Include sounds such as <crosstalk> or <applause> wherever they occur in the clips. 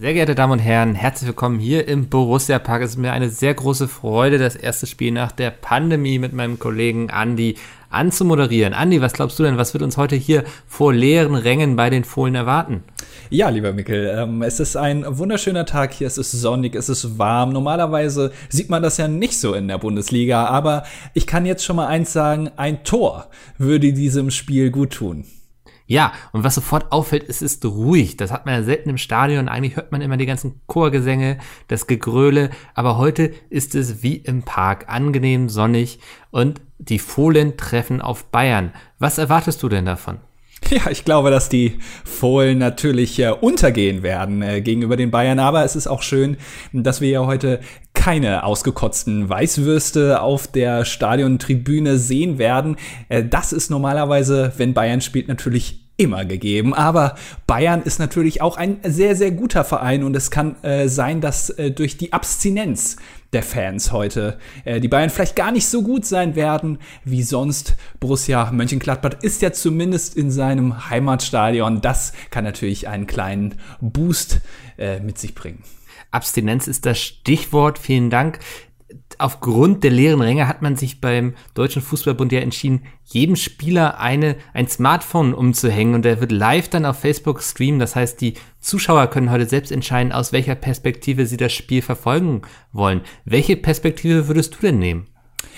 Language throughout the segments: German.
Sehr geehrte Damen und Herren, herzlich willkommen hier im Borussia Park. Es ist mir eine sehr große Freude, das erste Spiel nach der Pandemie mit meinem Kollegen Andi anzumoderieren. Andi, was glaubst du denn, was wird uns heute hier vor leeren Rängen bei den Fohlen erwarten? Ja, lieber Mikkel, ähm, es ist ein wunderschöner Tag hier, es ist sonnig, es ist warm. Normalerweise sieht man das ja nicht so in der Bundesliga, aber ich kann jetzt schon mal eins sagen, ein Tor würde diesem Spiel gut tun. Ja, und was sofort auffällt, es ist ruhig. Das hat man ja selten im Stadion. Eigentlich hört man immer die ganzen Chorgesänge, das Gegröle. Aber heute ist es wie im Park, angenehm sonnig und die Fohlen treffen auf Bayern. Was erwartest du denn davon? <laughs> Ja, ich glaube, dass die Fohlen natürlich äh, untergehen werden äh, gegenüber den Bayern, aber es ist auch schön, dass wir ja heute keine ausgekotzten Weißwürste auf der Stadiontribüne sehen werden. Äh, das ist normalerweise, wenn Bayern spielt, natürlich immer gegeben. Aber Bayern ist natürlich auch ein sehr, sehr guter Verein und es kann äh, sein, dass äh, durch die Abstinenz der Fans heute äh, die Bayern vielleicht gar nicht so gut sein werden wie sonst. Borussia Mönchengladbach ist ja zumindest in seinem Heimatstadion. Das kann natürlich einen kleinen Boost äh, mit sich bringen. Abstinenz ist das Stichwort. Vielen Dank aufgrund der leeren Ränge hat man sich beim Deutschen Fußballbund ja entschieden, jedem Spieler eine, ein Smartphone umzuhängen und der wird live dann auf Facebook streamen. Das heißt, die Zuschauer können heute selbst entscheiden, aus welcher Perspektive sie das Spiel verfolgen wollen. Welche Perspektive würdest du denn nehmen?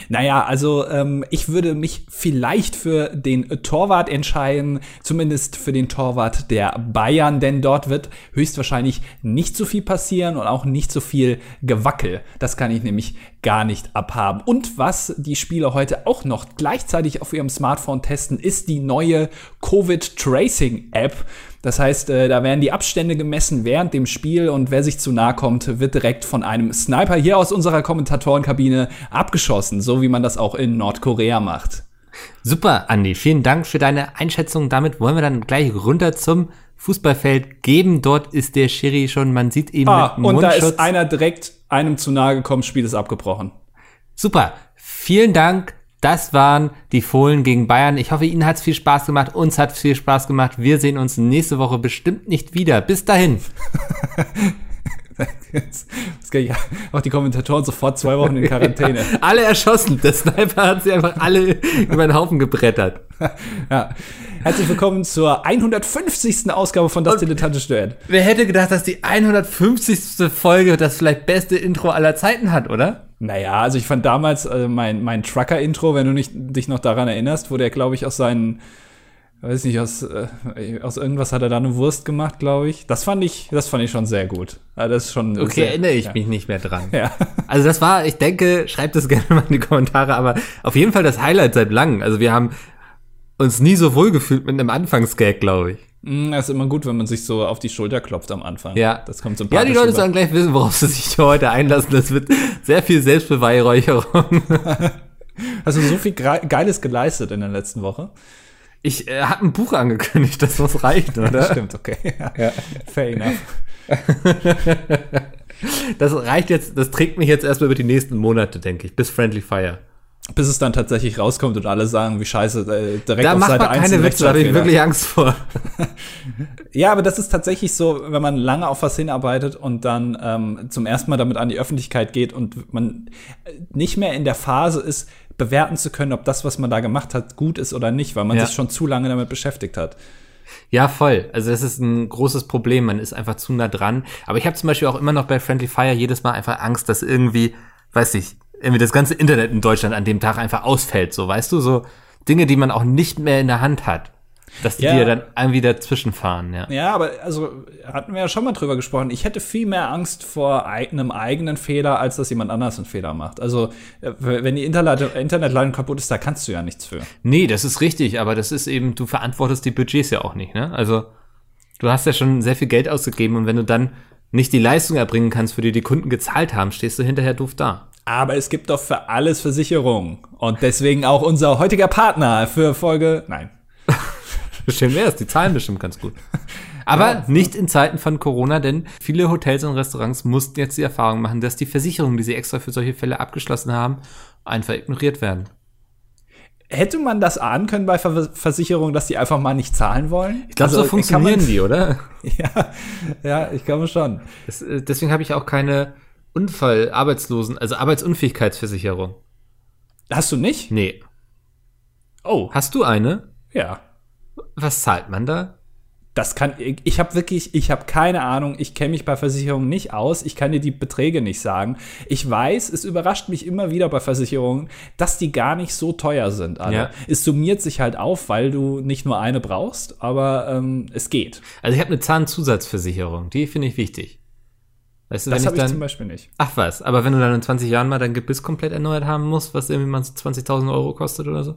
Naja, also ähm, ich würde mich vielleicht für den Torwart entscheiden, zumindest für den Torwart der Bayern, denn dort wird höchstwahrscheinlich nicht so viel passieren und auch nicht so viel Gewackel. Das kann ich nämlich gar nicht abhaben. Und was die Spieler heute auch noch gleichzeitig auf ihrem Smartphone testen, ist die neue Covid Tracing App. Das heißt, äh, da werden die Abstände gemessen während dem Spiel und wer sich zu nahe kommt, wird direkt von einem Sniper hier aus unserer Kommentatorenkabine abgeschossen, so wie man das auch in Nordkorea macht. Super, Andi. Vielen Dank für deine Einschätzung. Damit wollen wir dann gleich runter zum Fußballfeld geben. Dort ist der Schiri schon, man sieht ihn ah, mit Mundschutz. Und da ist einer direkt einem zu nahe gekommen, Spiel ist abgebrochen. Super. Vielen Dank. Das waren die Fohlen gegen Bayern. Ich hoffe, Ihnen hat es viel Spaß gemacht. Uns hat es viel Spaß gemacht. Wir sehen uns nächste Woche bestimmt nicht wieder. Bis dahin. <laughs> auch die Kommentatoren sofort zwei Wochen in Quarantäne. <laughs> alle erschossen. Der Sniper hat sie einfach alle über den Haufen gebrettert. ja. Herzlich willkommen zur 150. Ausgabe von Das Dilettantische Duett. Wer hätte gedacht, dass die 150. Folge das vielleicht beste Intro aller Zeiten hat, oder? Naja, also ich fand damals äh, mein, mein Trucker-Intro, wenn du nicht, dich noch daran erinnerst, wo der, glaube ich, aus seinen weiß nicht, aus, äh, aus irgendwas hat er da eine Wurst gemacht, glaube ich. Das fand ich, das fand ich schon sehr gut. Also das ist schon okay, sehr, erinnere ich ja. mich nicht mehr dran. Ja. <laughs> Also das war, ich denke, schreibt es <laughs> gerne mal in die Kommentare, aber auf jeden Fall das Highlight seit langem. Also wir haben uns nie so wohl gefühlt mit einem Anfangsgag, glaube ich. Mm, das ist immer gut, wenn man sich so auf die Schulter klopft am Anfang. Ja. Das kommt so Ja, die Leute sollen gleich wissen, worauf sie sich heute einlassen. Das wird sehr viel Selbstbeweihräucherung. <laughs> Hast du so viel Geiles geleistet in der letzten Woche? Ich äh, habe ein Buch angekündigt, das muss reichen, <laughs> oder? das stimmt, okay. Ja. ja. Fair enough. <laughs> das reicht jetzt, das trägt mich jetzt erstmal über die nächsten Monate, denke ich, bis Friendly Fire. Bis es dann tatsächlich rauskommt und alle sagen, wie scheiße, äh, direkt da auf Seite 1. Da keine Witze, da habe ich wirklich Angst vor. <laughs> ja, aber das ist tatsächlich so, wenn man lange auf was hinarbeitet und dann ähm, zum ersten Mal damit an die Öffentlichkeit geht und man nicht mehr in der Phase ist, bewerten zu können, ob das, was man da gemacht hat, gut ist oder nicht, weil man ja. sich schon zu lange damit beschäftigt hat. Ja, voll. Also das ist ein großes Problem. Man ist einfach zu nah dran. Aber ich habe zum Beispiel auch immer noch bei Friendly Fire jedes Mal einfach Angst, dass irgendwie, weiß ich, irgendwie das ganze Internet in Deutschland an dem Tag einfach ausfällt. So, weißt du, so Dinge, die man auch nicht mehr in der Hand hat. Dass die ja. dir dann irgendwie dazwischen fahren, ja. Ja, aber also hatten wir ja schon mal drüber gesprochen. Ich hätte viel mehr Angst vor einem eigenen Fehler, als dass jemand anders einen Fehler macht. Also, äh, wenn die Internetleitung kaputt ist, da kannst du ja nichts für. Nee, das ist richtig, aber das ist eben, du verantwortest die Budgets ja auch nicht, ne? Also, du hast ja schon sehr viel Geld ausgegeben und wenn du dann nicht die Leistung erbringen kannst, für die die Kunden gezahlt haben, stehst du hinterher doof da. Aber es gibt doch für alles Versicherung. Und deswegen auch unser heutiger Partner für Folge. Nein. Schön wär's, die zahlen bestimmt ganz gut. Aber ja. nicht in Zeiten von Corona, denn viele Hotels und Restaurants mussten jetzt die Erfahrung machen, dass die Versicherungen, die sie extra für solche Fälle abgeschlossen haben, einfach ignoriert werden. hätte man das ahnen können bei Ver Versicherungen, dass die einfach mal nicht zahlen wollen? Ich glaube, also, so funktionieren man, die, oder? <laughs> ja, ja, ich glaube schon. Das, äh, deswegen habe ich auch keine Unfall, Arbeitslosen, also Arbeitsunfähigkeitsversicherung. Hast du nicht? Nee. Oh. Hast du eine? Ja. Was zahlt man da? Das kann ich habe wirklich, ich habe keine Ahnung, ich kenne mich bei Versicherungen nicht aus, ich kann dir die Beträge nicht sagen. Ich weiß, es überrascht mich immer wieder bei Versicherungen, dass die gar nicht so teuer sind. Alle. Ja. Es summiert sich halt auf, weil du nicht nur eine brauchst, aber ähm, es geht. Also ich habe eine Zahnzusatzversicherung, die finde ich wichtig. Weißt du, das habe ich zum Beispiel nicht. Ach was, aber wenn du dann in 20 Jahren mal dein Gebiss komplett erneuert haben musst, was irgendwie mal 20.000 Euro kostet oder so?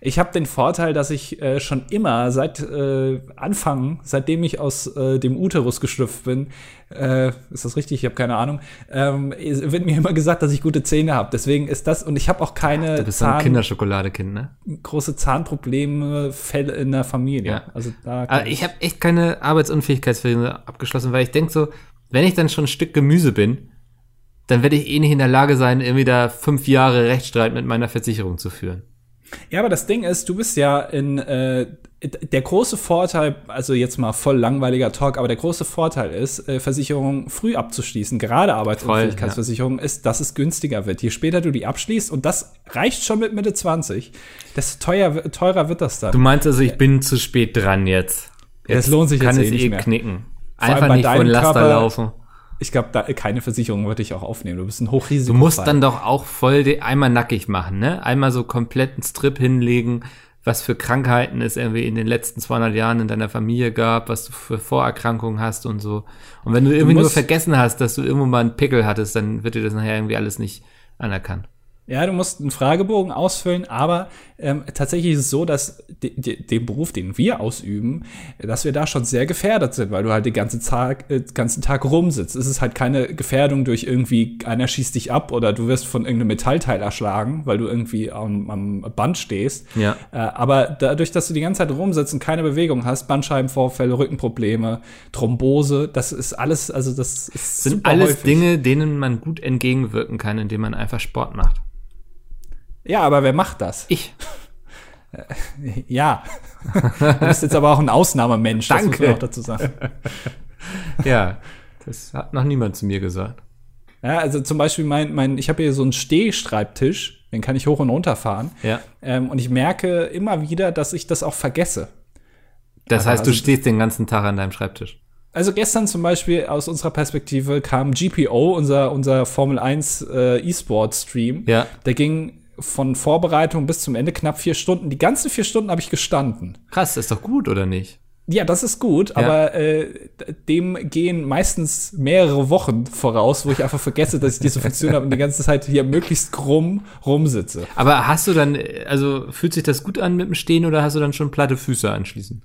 Ich habe den Vorteil, dass ich äh, schon immer seit äh, Anfang, seitdem ich aus äh, dem Uterus geschlüpft bin, äh, ist das richtig? Ich habe keine Ahnung. Ähm, wird mir immer gesagt, dass ich gute Zähne habe. Deswegen ist das und ich habe auch keine Ach, du bist Zahn, ein Kinderschokoladekind, ne? Große Zahnprobleme Fälle in der Familie. Ja. Also da Aber ich habe echt keine Arbeitsunfähigkeitsversicherung abgeschlossen, weil ich denke so, wenn ich dann schon ein Stück Gemüse bin, dann werde ich eh nicht in der Lage sein, irgendwie da fünf Jahre Rechtsstreit mit meiner Versicherung zu führen. Ja, aber das Ding ist, du bist ja in äh, der große Vorteil, also jetzt mal voll langweiliger Talk, aber der große Vorteil ist, äh, Versicherungen früh abzuschließen, gerade Arbeitsunfähigkeitsversicherungen, ja. ist, dass es günstiger wird. Je später du die abschließt, und das reicht schon mit Mitte 20, desto teuer, teurer wird das dann. Du meinst also, ich bin zu spät dran jetzt. Jetzt, lohnt sich kann jetzt es eh, eh knicken. Einfach nicht von Laster Körper, laufen ich glaube, da keine Versicherung würde ich auch aufnehmen. Du bist ein Hochrisiko. Du musst dann doch auch voll einmal nackig machen, ne? Einmal so komplett einen Strip hinlegen, was für Krankheiten es irgendwie in den letzten 200 Jahren in deiner Familie gab, was du für Vorerkrankungen hast und so. Und wenn du irgendwie du nur vergessen hast, dass du irgendwo mal einen Pickel hattest, dann wird dir das nachher irgendwie alles nicht anerkannt. Ja, du musst einen Fragebogen ausfüllen, aber ähm, tatsächlich ist es so, dass de, de, den Beruf, den wir ausüben, dass wir da schon sehr gefährdet sind, weil du halt den ganzen Tag, äh, ganzen Tag rumsitzt. Es ist halt keine Gefährdung durch irgendwie, einer schießt dich ab oder du wirst von irgendeinem Metallteil erschlagen, weil du irgendwie am, am Band stehst. Ja. Äh, aber dadurch, dass du die ganze Zeit rumsitzt und keine Bewegung hast, Bandscheibenvorfälle, Rückenprobleme, Thrombose, das ist alles, also das ist sind alles häufig. Dinge, denen man gut entgegenwirken kann, indem man einfach Sport macht. Ja, aber wer macht das? Ich. <laughs> ja. du bist jetzt aber auch ein Ausnahmemensch, Danke. das muss man auch dazu sagen. <laughs> ja, das hat noch niemand zu mir gesagt. Ja, also zum Beispiel mein, mein ich habe hier so einen Stehschreibtisch, den kann ich hoch und runter fahren. Ja. Ähm, und ich merke immer wieder, dass ich das auch vergesse. Das also, heißt, du also, stehst den ganzen Tag an deinem Schreibtisch. Also gestern zum Beispiel aus unserer Perspektive kam GPO, unser, unser Formel 1 äh, E-Sport-Stream. Ja. Der ging von Vorbereitung bis zum Ende knapp vier Stunden. Die ganzen vier Stunden habe ich gestanden. Krass, ist doch gut, oder nicht? Ja, das ist gut, ja. aber äh, dem gehen meistens mehrere Wochen voraus, wo ich einfach vergesse, dass ich diese Funktion habe und die ganze Zeit hier möglichst krumm rumsitze. Aber hast du dann, also fühlt sich das gut an mit dem Stehen oder hast du dann schon platte Füße anschließend?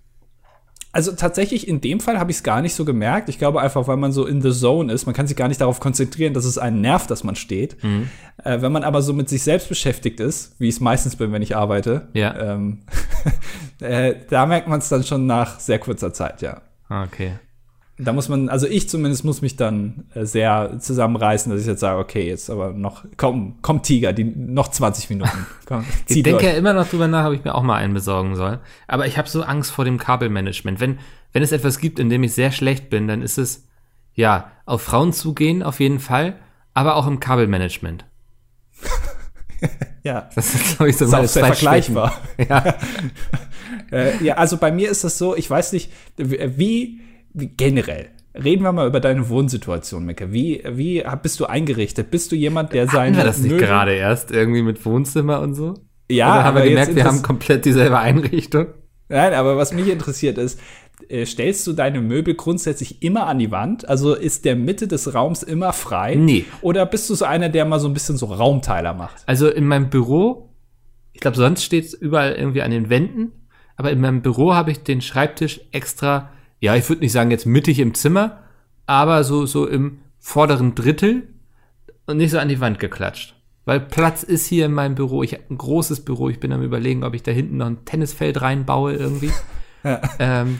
Also tatsächlich in dem Fall habe ich es gar nicht so gemerkt. Ich glaube einfach, weil man so in the zone ist. Man kann sich gar nicht darauf konzentrieren, dass es einen nervt, dass man steht. Mhm. Äh, wenn man aber so mit sich selbst beschäftigt ist, wie ich es meistens bin, wenn ich arbeite, ja. ähm, <laughs> äh, da merkt man es dann schon nach sehr kurzer Zeit, ja. Ah, okay da muss man, also ich zumindest muss mich dann äh, sehr zusammenreißen, dass ich jetzt sage, okay, jetzt aber noch, komm, komm Tiger, die noch 20 Minuten. <laughs> Komm, ich denke ja immer noch drüber nach, ob ich mir auch mal einen besorgen soll. Aber ich habe so Angst vor dem Kabelmanagement. Wenn, wenn es etwas gibt, in dem ich sehr schlecht bin, dann ist es, ja, auf Frauen zugehen auf jeden Fall, aber auch im Kabelmanagement. <laughs> ja. Das ist, glaube ich, so auch sehr vergleichbar. Ja. <laughs> äh, ja, also bei mir ist das so, ich weiß nicht, wie generell. Reden wir mal über deine Wohnsituation, Mecke. Wie, wie bist du eingerichtet? Bist du jemand, der sein. Hatten wir das nicht gerade erst irgendwie mit Wohnzimmer und so? Ja, Oder haben wir gemerkt, wir haben komplett dieselbe Einrichtung? Nein, aber was mich interessiert ist, äh, stellst du deine Möbel grundsätzlich immer an die Wand? Also ist der Mitte des Raums immer frei? Nee. Oder bist du so einer, der mal so ein bisschen so Raumteiler macht? Also in meinem Büro, ich glaube, sonst steht es überall irgendwie an den Wänden, aber in meinem Büro habe ich den Schreibtisch extra ja, ich würde nicht sagen jetzt mittig im Zimmer, aber so, so im vorderen Drittel und nicht so an die Wand geklatscht. Weil Platz ist hier in meinem Büro. Ich habe ein großes Büro. Ich bin am überlegen, ob ich da hinten noch ein Tennisfeld reinbaue irgendwie. <laughs> ja. ähm,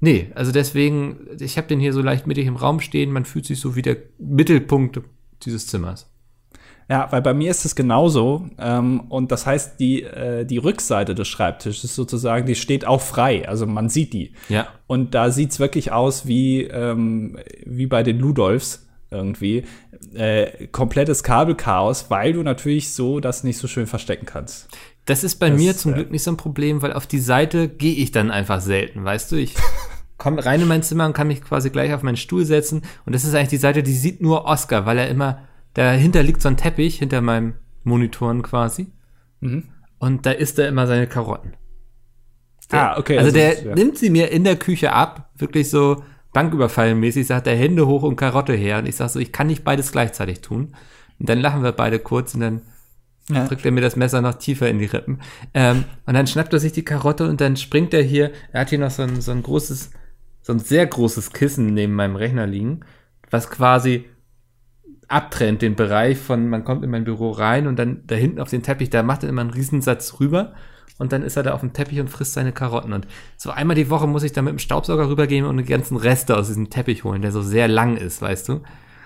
nee, also deswegen, ich habe den hier so leicht mittig im Raum stehen. Man fühlt sich so wie der Mittelpunkt dieses Zimmers. Ja, weil bei mir ist es genauso. Ähm, und das heißt, die, äh, die Rückseite des Schreibtisches sozusagen, die steht auch frei. Also man sieht die. Ja. Und da sieht's wirklich aus wie, ähm, wie bei den Ludolfs irgendwie. Äh, komplettes Kabelchaos, weil du natürlich so das nicht so schön verstecken kannst. Das ist bei Das, mir zum äh, Glück nicht so ein Problem, weil auf die Seite gehe ich dann einfach selten, weißt du? Ich <laughs> komme rein in mein Zimmer und kann mich quasi gleich auf meinen Stuhl setzen. Und das ist eigentlich die Seite, die sieht nur Oscar, weil er immer, dahinter liegt so ein Teppich, hinter meinem Monitoren quasi. Mhm. Und da isst er immer seine Karotten. Der, Ah, okay, Also, also der das- ja. nimmt sie mir in der Küche ab, wirklich so banküberfallenmäßig, sagt er Hände hoch und Karotte her. Und ich sag so, ich kann nicht beides gleichzeitig tun. Und dann lachen wir beide kurz und dann Ja. drückt er mir das Messer noch tiefer in die Rippen. Ähm, und dann schnappt er sich die Karotte und dann springt er hier. Er hat hier noch so ein, so ein großes, so ein sehr großes Kissen neben meinem Rechner liegen, was quasi abtrennt den Bereich von, man kommt in mein Büro rein und dann da hinten auf den Teppich, da macht er immer einen Riesensatz rüber und dann ist er da auf dem Teppich und frisst seine Karotten. Und so einmal die Woche muss ich da mit dem Staubsauger rübergehen und die ganzen Reste aus diesem Teppich holen, der so sehr lang ist, weißt du?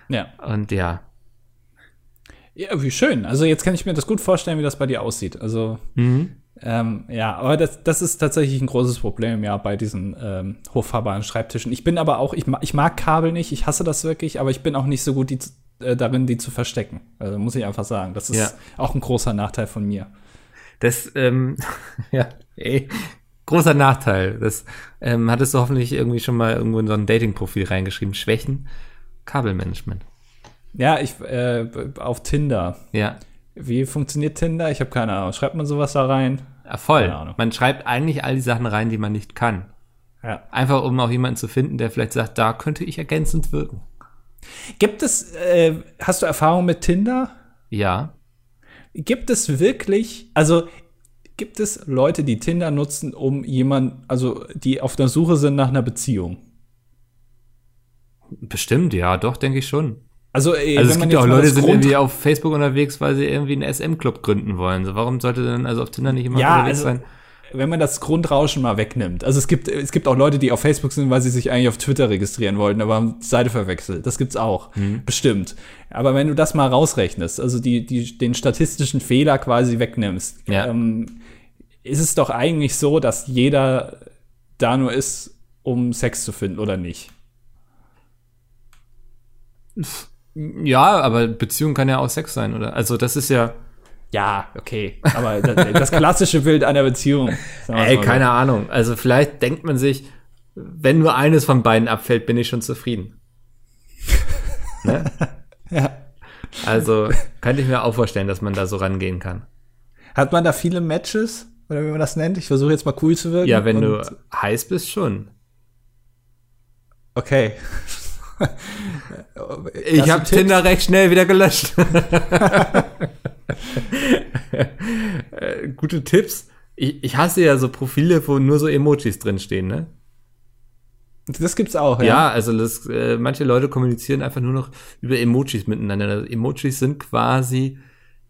Ja. Und ja. ja, wie schön. Also jetzt kann ich mir das gut vorstellen, wie das bei dir aussieht. Also Mhm. Ähm, ja, aber das, das ist tatsächlich ein großes Problem, ja, bei diesen ähm, hochfahrbaren Schreibtischen. Ich bin aber auch, ich, ma ich mag Kabel nicht, ich hasse das wirklich, aber ich bin auch nicht so gut die, äh, darin, die zu verstecken. Also muss ich einfach sagen. Das ist Ja. auch ein großer Nachteil von mir. Das, ähm, <laughs> ja, ey, großer Nachteil. Das ähm, hattest du hoffentlich irgendwie schon mal irgendwo in so ein Dating-Profil reingeschrieben. Schwächen, Kabelmanagement. Ja, ich äh, auf Tinder. Ja, Wie funktioniert Tinder? Ich habe keine Ahnung. Schreibt man sowas da rein? ja, voll. Man schreibt eigentlich all die Sachen rein, die man nicht kann. Ja. Einfach um auch jemanden zu finden, der vielleicht sagt, da könnte ich ergänzend wirken. Gibt es, äh, hast du Erfahrung mit Tinder? Ja, Gibt es wirklich, also gibt es Leute, die Tinder nutzen, um jemand, also die auf der Suche sind nach einer Beziehung? bestimmt, ja, doch, denke ich schon. Also, äh, Also es gibt ja auch Leute, die sind Grund- irgendwie auf Facebook unterwegs, weil sie irgendwie einen SM-Club gründen wollen. So, warum sollte denn also auf Tinder nicht immer Ja, unterwegs also- sein? wenn man das Grundrauschen mal wegnimmt. Also es gibt, es gibt auch Leute, die auf Facebook sind, weil sie sich eigentlich auf Twitter registrieren wollten, aber haben die Seite verwechselt. Das gibt's auch. Mhm. Bestimmt. Aber wenn du das mal rausrechnest, also die, die, den statistischen Fehler quasi wegnimmst, Ja. ähm, ist es doch eigentlich so, dass jeder da nur ist, um Sex zu finden, oder nicht? Ja, aber Beziehung kann ja auch Sex sein, oder? Also das ist ja, Ja, okay. Aber das, das klassische Bild einer Beziehung. ey, mal so. keine Ahnung. Also vielleicht denkt man sich, wenn nur eines von beiden abfällt, bin ich schon zufrieden. ne? <laughs> Ja. Also könnte ich mir auch vorstellen, dass man da so rangehen kann. Hat man da viele Matches? Oder wie man das nennt? Ich versuche jetzt mal cool zu wirken. Ja, wenn du heiß bist, schon. Okay. <laughs> Ich habe? Tinder recht schnell wieder gelöscht. <laughs> Äh, Gute Tipps. Ich, ich hasse ja so Profile, wo nur so Emojis drinstehen, ne? Das gibt's auch, Ja, ja. also das, äh, manche Leute kommunizieren einfach nur noch über Emojis miteinander. Also Emojis sind quasi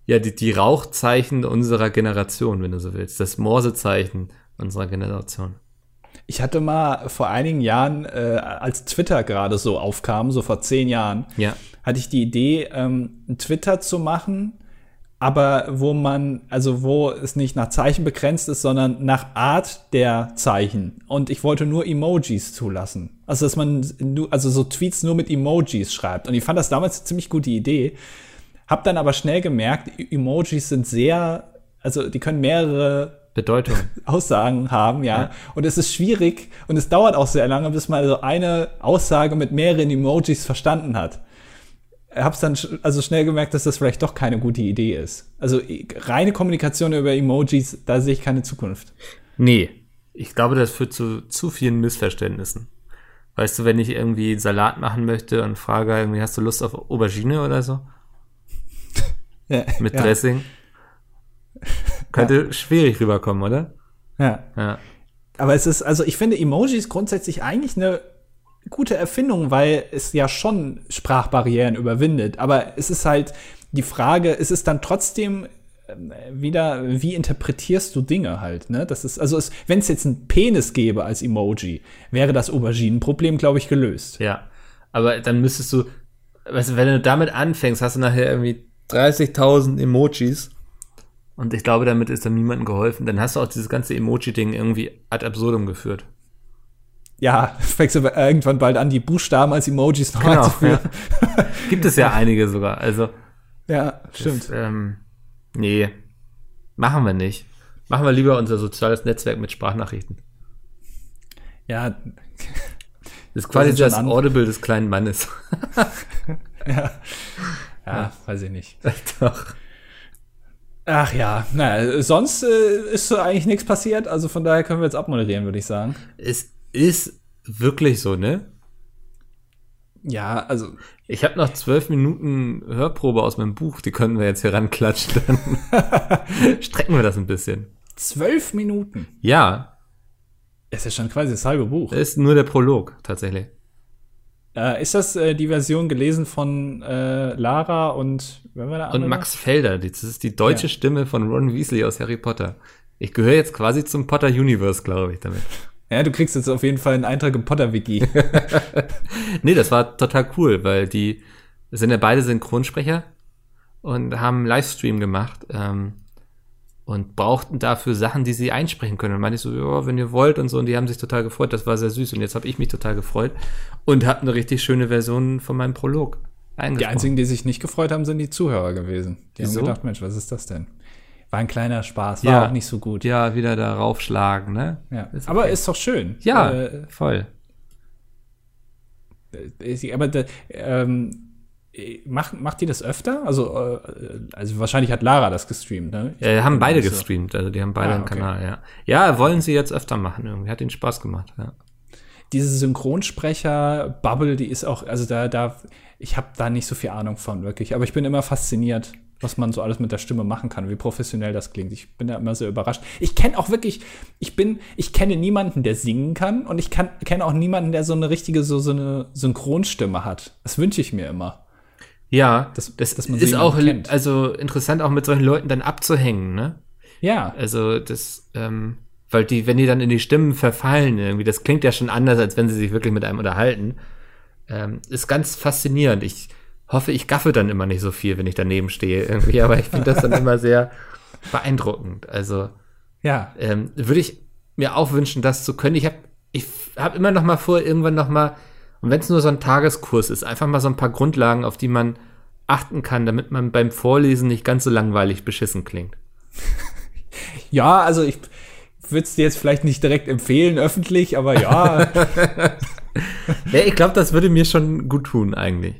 ja die, die Rauchzeichen unserer Generation, wenn du so willst. Das Morsezeichen unserer Generation. Ich hatte mal vor einigen Jahren, äh, als Twitter gerade so aufkam, so vor zehn Jahren, Ja. hatte ich die Idee, ähm, einen Twitter zu machen, aber wo man, also wo es nicht nach Zeichen begrenzt ist, sondern nach Art der Zeichen. Und ich wollte nur Emojis zulassen. Also, dass man nur, also so Tweets nur mit Emojis schreibt. Und ich fand das damals eine ziemlich gute Idee. Hab dann aber schnell gemerkt, Emojis sind sehr, also die können mehrere Bedeutung. <laughs> Aussagen haben, ja. Ja. Und es ist schwierig und es dauert auch sehr lange, bis man so eine Aussage mit mehreren Emojis verstanden hat. Ich hab's dann sch- also schnell gemerkt, dass das vielleicht doch keine gute Idee ist. Also reine Kommunikation über Emojis, da sehe ich keine Zukunft. Nee, ich glaube, das führt zu zu vielen Missverständnissen. Weißt du, wenn ich irgendwie Salat machen möchte und frage irgendwie, hast du Lust auf Aubergine oder so? <laughs> Mit ja. Dressing? <laughs> Könnte schwierig rüberkommen, oder? Ja. Ja. Aber es ist, also ich finde Emojis grundsätzlich eigentlich eine gute Erfindung, weil es ja schon Sprachbarrieren überwindet. Aber es ist halt die Frage, es ist dann trotzdem ähm, wieder, wie interpretierst du Dinge halt, ne? Das ist, also es, wenn es jetzt einen Penis gäbe als Emoji, wäre das Auberginenproblem, glaube ich, gelöst. Ja. Aber dann müsstest du, weißt du, wenn du damit anfängst, hast du nachher irgendwie 30.000 Emojis. Und ich glaube, damit ist dann niemandem geholfen. Dann hast du auch dieses ganze Emoji-Ding irgendwie ad absurdum geführt. Ja, <laughs> fängst du irgendwann bald an, die Buchstaben als Emojis noch Genau, einzuführen. ja. Gibt es ja <laughs> einige sogar. Also, Ja, stimmt. das, ähm, nee, machen wir nicht. Machen wir lieber unser soziales Netzwerk mit Sprachnachrichten. Ja, Das ist quasi das an- Audible des kleinen Mannes. <laughs> ja, weiß ich nicht. Doch. Ach ja, naja, sonst äh, ist so eigentlich nichts passiert. Also von daher können wir jetzt abmoderieren, würde ich sagen. Es ist wirklich so, ne? Ja, also Ich habe noch zwölf Minuten Hörprobe aus meinem Buch, die können wir jetzt hier ranklatschen. Dann <laughs> strecken wir das ein bisschen. zwölf Minuten. Ja, Ist ja schon quasi das halbe Buch. das ist nur der Prolog tatsächlich. Äh, ist das äh, die Version gelesen von äh, Lara und Und? Max Felder, das ist die deutsche Ja. Stimme von Ron Weasley aus Harry Potter. Ich gehöre jetzt quasi zum Potter Universe, glaube ich, damit. <laughs> Ja, du kriegst jetzt auf jeden Fall einen Eintrag im Potter-Wiki. <laughs> Nee, das war total cool, weil die sind ja beide Synchronsprecher und haben einen Livestream gemacht ähm, und brauchten dafür Sachen, die sie einsprechen können. Und meinte ich so, ja, wenn ihr wollt und so. Und die haben sich total gefreut. Das war sehr süß. Und jetzt habe ich mich total gefreut und habe eine richtig schöne Version von meinem Prolog Die einzigen, die sich nicht gefreut haben, sind die Zuhörer gewesen. Die Wieso? haben gedacht, Mensch, was ist das denn? War ein kleiner Spaß, war Ja. auch nicht so gut. ja, wieder da raufschlagen, ne? Ja. Ist Aber okay. ist doch schön. Ja, Äh, voll. äh, aber da, ähm, äh, macht, macht die das öfter? Also, äh, also wahrscheinlich hat Lara das gestreamt, ne? Ich Ja, haben beide gestreamt, also die haben beide Ah, einen okay. Kanal, ja. Ja, wollen sie jetzt öfter machen irgendwie. Hat ihnen Spaß gemacht, ja. Diese Synchronsprecher-Bubble, die ist auch, also da, da, ich habe da nicht so viel Ahnung von, wirklich. Aber ich bin immer fasziniert, was man so alles mit der Stimme machen kann, wie professionell das klingt. Ich bin da immer sehr überrascht. Ich kenne auch wirklich, ich bin, ich kenne niemanden, der singen kann und ich kann, kenne auch niemanden, der so eine richtige, so, so eine Synchronstimme hat. Das wünsche ich mir immer. Ja, Das- das, dass man so ist auch kennt. also interessant, auch mit solchen Leuten dann abzuhängen, ne? Ja, Also das, ähm, weil die, wenn die dann in die Stimmen verfallen irgendwie, das klingt ja schon anders, als wenn sie sich wirklich mit einem unterhalten. Ähm, ist ganz faszinierend. Ich hoffe, ich gaffe dann immer nicht so viel, wenn ich daneben stehe irgendwie, aber ich finde das dann immer sehr <laughs> beeindruckend. Also ja. ähm, würde ich mir auch wünschen, das zu können. Ich habe ich hab immer noch mal vor, irgendwann noch mal, und wenn es nur so ein Tageskurs ist, einfach mal so ein paar Grundlagen, auf die man achten kann, damit man beim Vorlesen nicht ganz so langweilig beschissen klingt. <laughs> Ja, also ich würde es dir jetzt vielleicht nicht direkt empfehlen, öffentlich, aber ja. <laughs> Ja, ich glaube, das würde mir schon gut tun, eigentlich.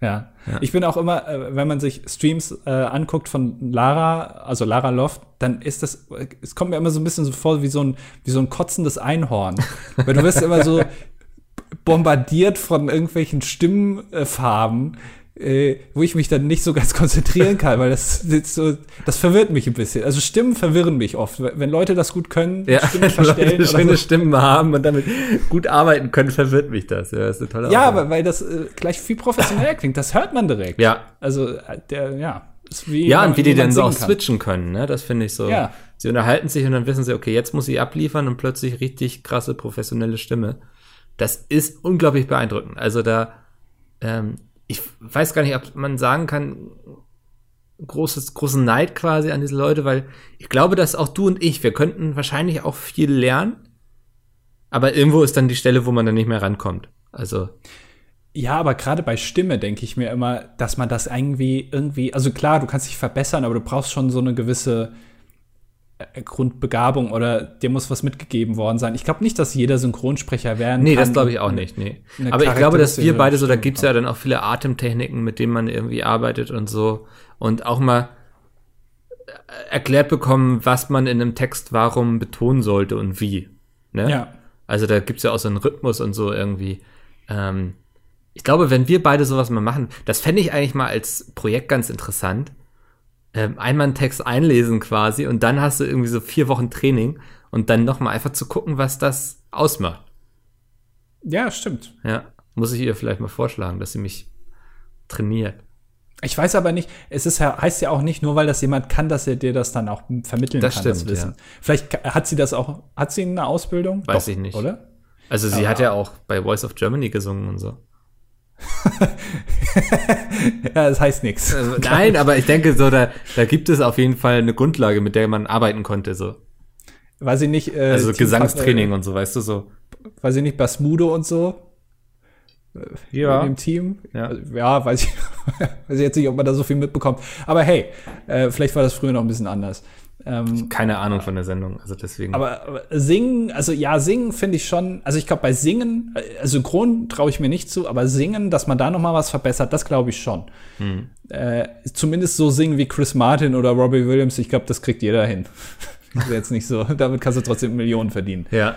Ja. Ich bin auch immer, äh, wenn man sich Streams äh, anguckt von Lara, also Lara Loft, dann ist das, es kommt mir immer so ein bisschen so vor wie so ein, wie so ein kotzendes Einhorn. <laughs> Weil du wirst immer so bombardiert von irgendwelchen Stimmfarben, äh, wo ich mich dann nicht so ganz <laughs> konzentrieren kann, weil das, das so, das verwirrt mich ein bisschen. Also Stimmen verwirren mich oft. Wenn Leute das gut können, Ja, Stimmen <laughs> Leute verstellen. oder schöne so. Stimmen haben und damit gut arbeiten können, verwirrt mich das. Ja, das ist eine tolle Ja, aber weil das äh, gleich viel professioneller klingt. Das hört man direkt. Ja. Also, äh, der, ja. Ja, und wie die dann so auch kann. switchen können, ne? Das finde ich so. Ja. Sie unterhalten sich und dann wissen sie, okay, jetzt muss ich abliefern und plötzlich richtig krasse professionelle Stimme. Das ist unglaublich beeindruckend. Also da, ähm, ich weiß gar nicht, ob man sagen kann, großes, großen Neid quasi an diese Leute, weil ich glaube, dass auch du und ich, wir könnten wahrscheinlich auch viel lernen, aber irgendwo ist dann die Stelle, wo man dann nicht mehr rankommt. Also, Ja, aber gerade bei Stimme denke ich mir immer, dass man das irgendwie irgendwie, also klar, du kannst dich verbessern, aber du brauchst schon so eine gewisse Grundbegabung oder dir muss was mitgegeben worden sein. Ich glaube nicht, dass jeder Synchronsprecher werden Nee, kann. das glaube ich auch nicht, nee. Aber ich glaube, dass wir beide so, da Stimme gibt's ja dann auch viele Atemtechniken, mit denen man irgendwie arbeitet und so. Und auch mal äh, erklärt bekommen, was man in einem Text warum betonen sollte und wie. Ne? Ja. Also da gibt's ja auch so einen Rhythmus und so irgendwie. Ähm, ich glaube, wenn wir beide sowas mal machen, das fände ich eigentlich mal als Projekt ganz interessant. Ähm, einmal einen Text einlesen quasi und dann hast du irgendwie so vier Wochen Training und dann nochmal einfach zu gucken, was das ausmacht. Ja, stimmt. Ja, muss ich ihr vielleicht mal vorschlagen, dass sie mich trainiert. Ich weiß aber nicht, es ist heißt ja auch nicht nur, weil das jemand kann, dass er dir das dann auch vermitteln Das kann, stimmt, das Wissen. ja. Vielleicht hat sie das auch, hat sie eine Ausbildung? Weiß ich nicht. Oder? Also sie Aber- hat ja auch bei Voice of Germany gesungen und so. <laughs> ja, das heißt nichts. Also, <laughs> nein, aber ich denke so, da, da gibt es auf jeden Fall eine Grundlage, mit der man arbeiten konnte, so. Weiß ich nicht. Äh, Also Gesangstraining und so, weißt du, so. Äh, weiß ich nicht, Basmudo und so. Ja. In dem Team. Ja. Also, ja, weiß ich, <laughs> weiß ich jetzt nicht, ob man da so viel mitbekommt. Aber hey, äh, vielleicht war das früher noch ein bisschen anders. Ähm, Keine Ahnung von der Sendung, also deswegen. aber, aber singen, also ja, singen finde ich schon, also ich glaube bei Singen, äh, synchron traue ich mir nicht zu, aber singen, dass man da noch mal was verbessert, das glaube ich schon. Hm. Äh, zumindest so singen wie Chris Martin oder Robbie Williams, ich glaube, das kriegt jeder hin. Das <laughs> ist jetzt nicht so, <laughs> damit kannst du trotzdem Millionen verdienen. ja.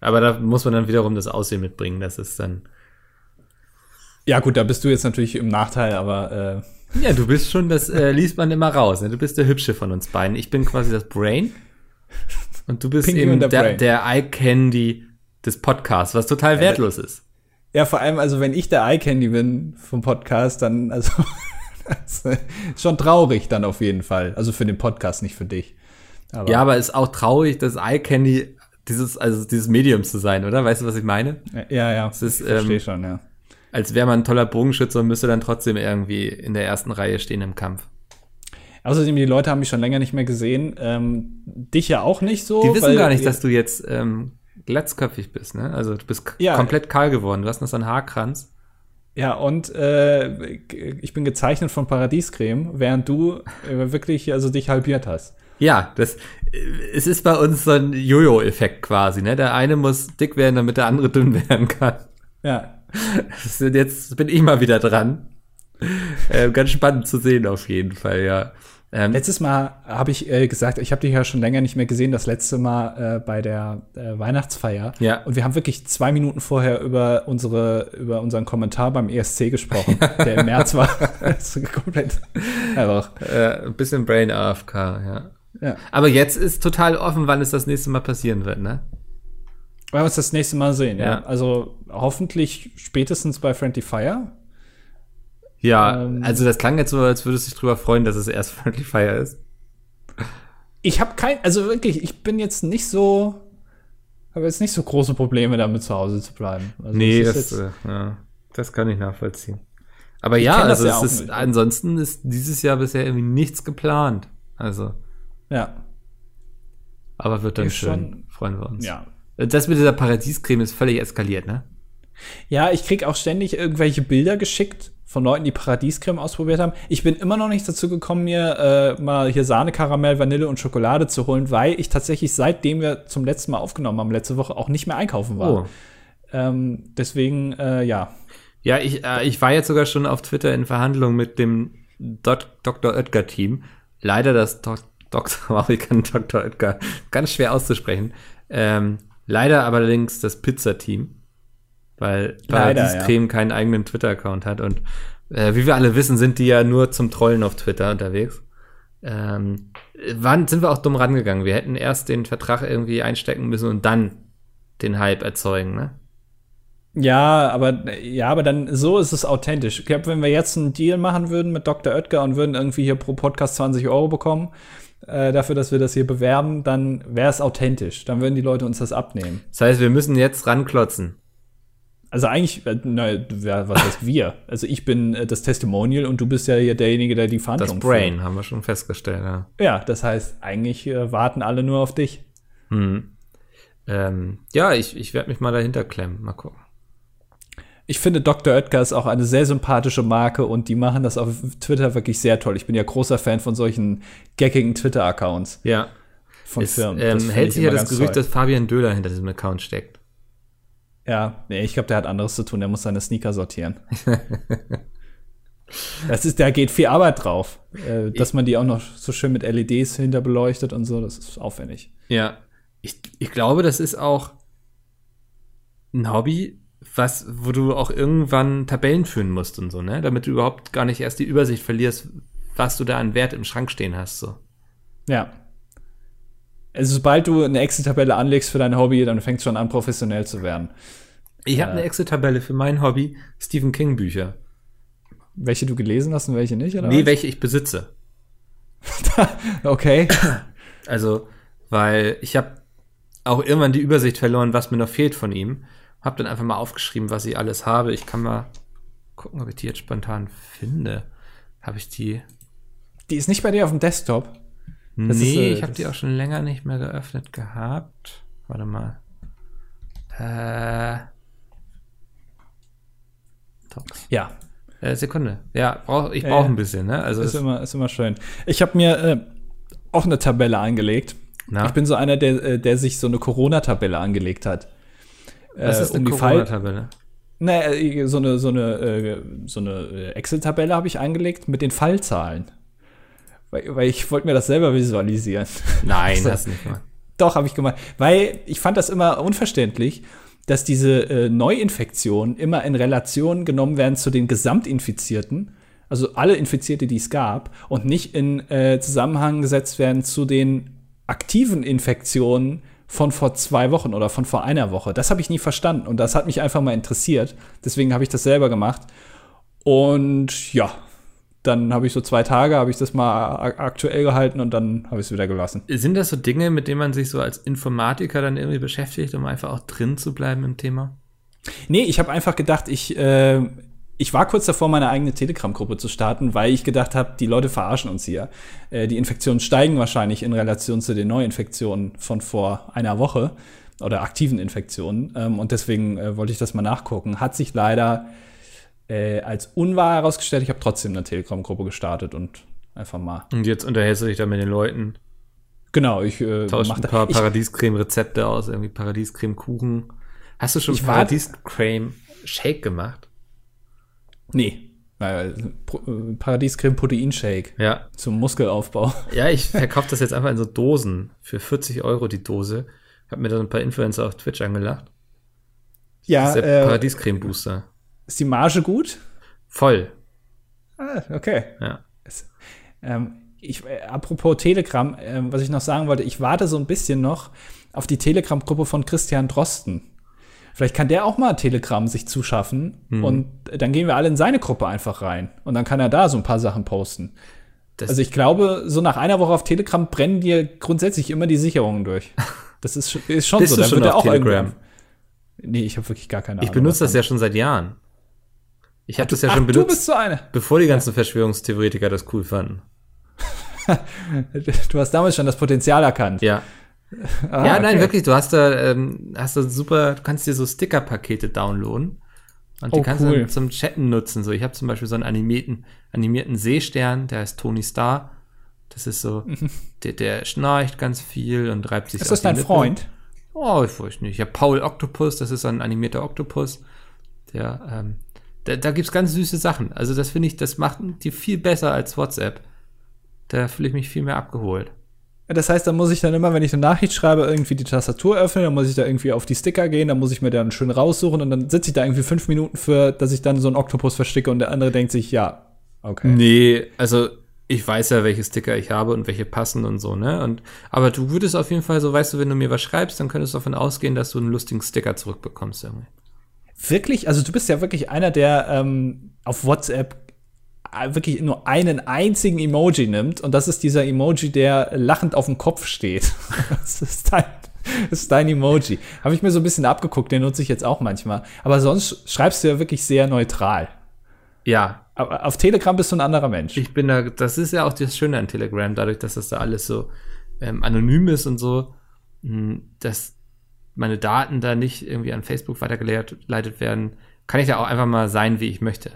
Aber da muss man dann wiederum das Aussehen mitbringen, das ist dann. Ja gut, da bist du jetzt natürlich im Nachteil, aber äh, Ja, du bist schon, das äh, liest man immer raus. Ne? Du bist der Hübsche von uns beiden. Ich bin quasi das Brain. Und du bist Pinky eben der der, Brain. der Eye Candy des Podcasts, was total wertlos ist. Ja, vor allem, also wenn ich der Eye Candy bin vom Podcast, dann, also, <laughs> das ist schon traurig dann auf jeden Fall. Also für den Podcast, nicht für dich. Aber, Ja, aber ist auch traurig, das Eye Candy dieses, also dieses Medium zu sein, oder? Weißt du, was ich meine? ja, ja. Es ist, ich verstehe ähm, schon, ja. Als wäre man ein toller Bogenschütze und müsste dann trotzdem irgendwie in der ersten Reihe stehen im Kampf. Außerdem, die Leute haben mich schon länger nicht mehr gesehen. Ähm, dich ja auch nicht so. Die wissen gar nicht, dass du jetzt ähm, glatzköpfig bist, ne? Also du bist Ja. komplett kahl geworden. Du hast noch so einen Haarkranz. Ja, und äh, ich bin gezeichnet von Paradiescreme, während du äh, wirklich also dich halbiert hast. Ja, das äh, es ist bei uns so ein Jojo-Effekt quasi, ne? Der eine muss dick werden, damit der andere dünn werden kann. Ja, <laughs> Jetzt bin ich mal wieder dran. Äh, ganz spannend zu sehen auf jeden Fall, ja. Ähm, Letztes Mal habe ich äh, gesagt, ich habe dich ja schon länger nicht mehr gesehen, das letzte Mal äh, bei der äh, Weihnachtsfeier. Ja. Und wir haben wirklich zwei Minuten vorher über unsere, über unseren Kommentar beim ESC gesprochen, <laughs> der im März war. <laughs> komplett einfach. äh, ein bisschen Brain AFK, ja. Ja. Aber jetzt ist total offen, wann es das nächste Mal passieren wird, ne? Wollen wir uns das nächste Mal sehen, ja. Ja. Also hoffentlich spätestens bei Friendly Fire. Ja, Ähm. also das klang jetzt so, als würdest du dich drüber freuen, dass es erst <laughs> Friendly Fire ist. Ich habe kein, also wirklich, ich bin jetzt nicht so, habe jetzt nicht so große Probleme damit zu Hause zu bleiben. Also Nee, das, ist jetzt- äh, ja, das kann ich nachvollziehen. Aber ja, kenn das also ja ist, ansonsten ist dieses Jahr bisher irgendwie nichts geplant. Also, ja, aber wird dann Ist schön. schon- Freuen wir uns. ja. Das mit dieser Paradiescreme ist völlig eskaliert, ne? Ja, ich krieg auch ständig irgendwelche Bilder geschickt von Leuten, die Paradiescreme ausprobiert haben. Ich bin immer noch nicht dazu gekommen, mir äh, mal hier Sahne, Karamell, Vanille und Schokolade zu holen, weil ich tatsächlich seitdem wir zum letzten Mal aufgenommen haben, letzte Woche, auch nicht mehr einkaufen war. Oh. Ähm, deswegen, äh, ja. Ja, ich, äh, ich war jetzt sogar schon auf Twitter in Verhandlungen mit dem Dot Dr. Oetker-Team. Leider das Dok Dr. <laughs> Wow, ich kann Dr. Oetker ganz schwer auszusprechen. Ähm, leider aber allerdings das Pizza-Team, weil Paradiescreme keinen eigenen Twitter-Account hat. Und äh, wie wir alle wissen, sind die ja nur zum Trollen auf Twitter unterwegs. Ähm, wann sind wir auch dumm rangegangen? Wir hätten erst den Vertrag irgendwie einstecken müssen und dann den Hype erzeugen, ne? Ja, aber ja, aber dann so ist es authentisch. Ich glaube, wenn wir jetzt einen Deal machen würden mit Dr. Oetker und würden irgendwie hier pro Podcast 20 Euro bekommen, äh, dafür, dass wir das hier bewerben, dann wäre es authentisch. Dann würden die Leute uns das abnehmen. Das heißt, wir müssen jetzt ranklotzen. Also eigentlich, äh, was heißt wir? Also ich bin äh, das Testimonial und du bist ja hier derjenige, der die Das Verhandlung Brain, haben wir schon festgestellt, ja. führt. Ja, das heißt, eigentlich äh, warten alle nur auf dich. Hm. Ähm, ja, ich, ich werde mich mal dahinter klemmen. Mal gucken. Ich finde, Dr. Oetker ist auch eine sehr sympathische Marke und die machen das auf Twitter wirklich sehr toll. Ich bin ja großer Fan von solchen gaggigen Twitter-Accounts Ja. von Es Firmen. ähm, hält ich sich ja das Gerücht, toll. dass Fabian Döhler hinter diesem Account steckt. Ja, nee, ich glaube, der hat anderes zu tun. Der muss seine Sneaker sortieren. <laughs> das ist, da geht viel Arbeit drauf. Äh, dass man die auch noch so schön mit LEDs hinterbeleuchtet und so, das ist aufwendig. Ja. Ich, ich glaube, das ist auch ein Hobby, was, wo du auch irgendwann Tabellen führen musst und so, ne? Damit du überhaupt gar nicht erst die Übersicht verlierst, was du da an Wert im Schrank stehen hast, so. Ja. Also, sobald du eine Excel-Tabelle anlegst für dein Hobby, dann fängst du schon an, professionell zu werden. Ich habe eine Excel-Tabelle für mein Hobby, Stephen King Bücher. Welche du gelesen hast und welche nicht, oder? Nee, was? welche ich besitze. <laughs> okay. Also, weil ich habe auch irgendwann die Übersicht verloren, was mir noch fehlt von ihm. Hab dann einfach mal aufgeschrieben, was ich alles habe. Ich kann mal gucken, ob ich die jetzt spontan finde. Habe ich die? Die ist nicht bei dir auf dem Desktop. Das nee, ist, äh, ich habe die auch schon länger nicht mehr geöffnet gehabt. Warte mal. Äh. Tox. Ja. Äh, Sekunde. Ja, brauch, ich brauche äh, ein bisschen, ne? Also ist, immer, ist immer schön. Ich habe mir äh, auch eine Tabelle angelegt. Na? Ich bin so einer, der, äh, der sich so eine Corona-Tabelle angelegt hat. Was ist äh, eine um Corona-Tabelle? Naja, so eine, so eine, äh, so eine Excel-Tabelle habe ich angelegt mit den Fallzahlen. Weil, weil ich wollte mir das selber visualisieren. Nein, <laughs> also, das nicht mal. Doch, habe ich gemacht. Weil ich fand das immer unverständlich, dass diese äh, Neuinfektionen immer in Relation genommen werden zu den Gesamtinfizierten, also alle Infizierte, die es gab, und nicht in äh, Zusammenhang gesetzt werden zu den aktiven Infektionen von vor zwei Wochen oder von vor einer Woche. Das habe ich nie verstanden und das hat mich einfach mal interessiert. Deswegen habe ich das selber gemacht. Und ja, dann habe ich so zwei Tage, habe ich das mal aktuell gehalten und dann habe ich es wieder gelassen. Sind das so Dinge, mit denen man sich so als Informatiker dann irgendwie beschäftigt, um einfach auch drin zu bleiben im Thema? Nee, ich habe einfach gedacht, ich, äh, ich war kurz davor, meine eigene Telegram-Gruppe zu starten, weil ich gedacht habe, die Leute verarschen uns hier. Äh, die Infektionen steigen wahrscheinlich in Relation zu den Neuinfektionen von vor einer Woche oder aktiven Infektionen. Ähm, und deswegen äh, wollte ich das mal nachgucken. Hat sich leider äh, als unwahr herausgestellt. Ich habe trotzdem eine Telegram-Gruppe gestartet und einfach mal. Und jetzt unterhältst du dich da mit den Leuten. Genau, ich äh, tausche ein paar Paradiescreme-Rezepte aus, irgendwie Paradiescreme-Kuchen. Hast du schon Paradiescreme-Shake gemacht? Nee. Äh, Paradiescreme-Protein-Shake. Ja. Zum Muskelaufbau. <laughs> Ja, ich verkaufe das jetzt einfach in so Dosen für 40 Euro die Dose. Hab mir dann ein paar Influencer auf Twitch angelacht. Ja, das ist der äh, Paradiescreme-Booster. Ist die Marge gut? Voll. Ah, okay. Ja. Es, ähm, ich, äh, apropos Telegram, äh, was ich noch sagen wollte, ich warte so ein bisschen noch auf die Telegram-Gruppe von Christian Drosten. Vielleicht kann der auch mal Telegram sich zuschaffen mhm. und dann gehen wir alle in seine Gruppe einfach rein und dann kann er da so ein paar Sachen posten. Das also ich glaube, so nach einer Woche auf Telegram brennen dir grundsätzlich immer die Sicherungen durch. <laughs> Das ist, ist schon so. Dann schon wird auf auch Telegram? Nee, ich habe wirklich gar keine Ahnung. Ich benutze das ja schon seit Jahren. Ich habe das ja schon benutzt, du bist so eine. bevor die ganzen ja. Verschwörungstheoretiker das cool fanden. <laughs> du hast damals schon das Potenzial erkannt. Ja. Ah, ja, nein, okay. wirklich. Du hast da, ähm, hast da super, du kannst dir so Sticker-Pakete downloaden. Und die oh, kannst cool. du zum Chatten nutzen. So, ich habe zum Beispiel so einen animierten, animierten Seestern, der heißt Tony Star. Das ist so, <laughs> der, der schnarcht ganz viel und reibt sich Ist das dein Lippen. Freund? Oh, ich weiß nicht. Ich habe Paul Octopus, das ist ein animierter Oktopus. Der ähm, da, da gibt es ganz süße Sachen. Also das finde ich, das macht die viel besser als WhatsApp. Da fühle ich mich viel mehr abgeholt. Das heißt, da muss ich dann immer, wenn ich eine Nachricht schreibe, irgendwie die Tastatur öffnen, dann muss ich da irgendwie auf die Sticker gehen, dann muss ich mir dann schön raussuchen und dann sitze ich da irgendwie fünf Minuten für, dass ich dann so einen Oktopus versticke und der andere denkt sich, ja, okay. Nee, also ich weiß ja, welche Sticker ich habe und welche passen und so, ne? Und, aber du würdest auf jeden Fall so, weißt du, wenn du mir was schreibst, dann könntest du davon ausgehen, dass du einen lustigen Sticker zurückbekommst irgendwie. Wirklich, also du bist ja wirklich einer, der ähm, auf WhatsApp wirklich nur einen einzigen Emoji nimmt und das ist dieser Emoji, der lachend auf dem Kopf steht. <laughs> das ist dein, das ist dein Emoji. Habe ich mir so ein bisschen abgeguckt, den nutze ich jetzt auch manchmal. Aber sonst schreibst du ja wirklich sehr neutral. Ja. Aber auf Telegram bist du ein anderer Mensch. Ich bin da, das ist ja auch das Schöne an Telegram, dadurch, dass das da alles so ähm, anonym ist und so, hm, dass meine Daten da nicht irgendwie an Facebook weitergeleitet werden, kann ich da auch einfach mal sein, wie ich möchte.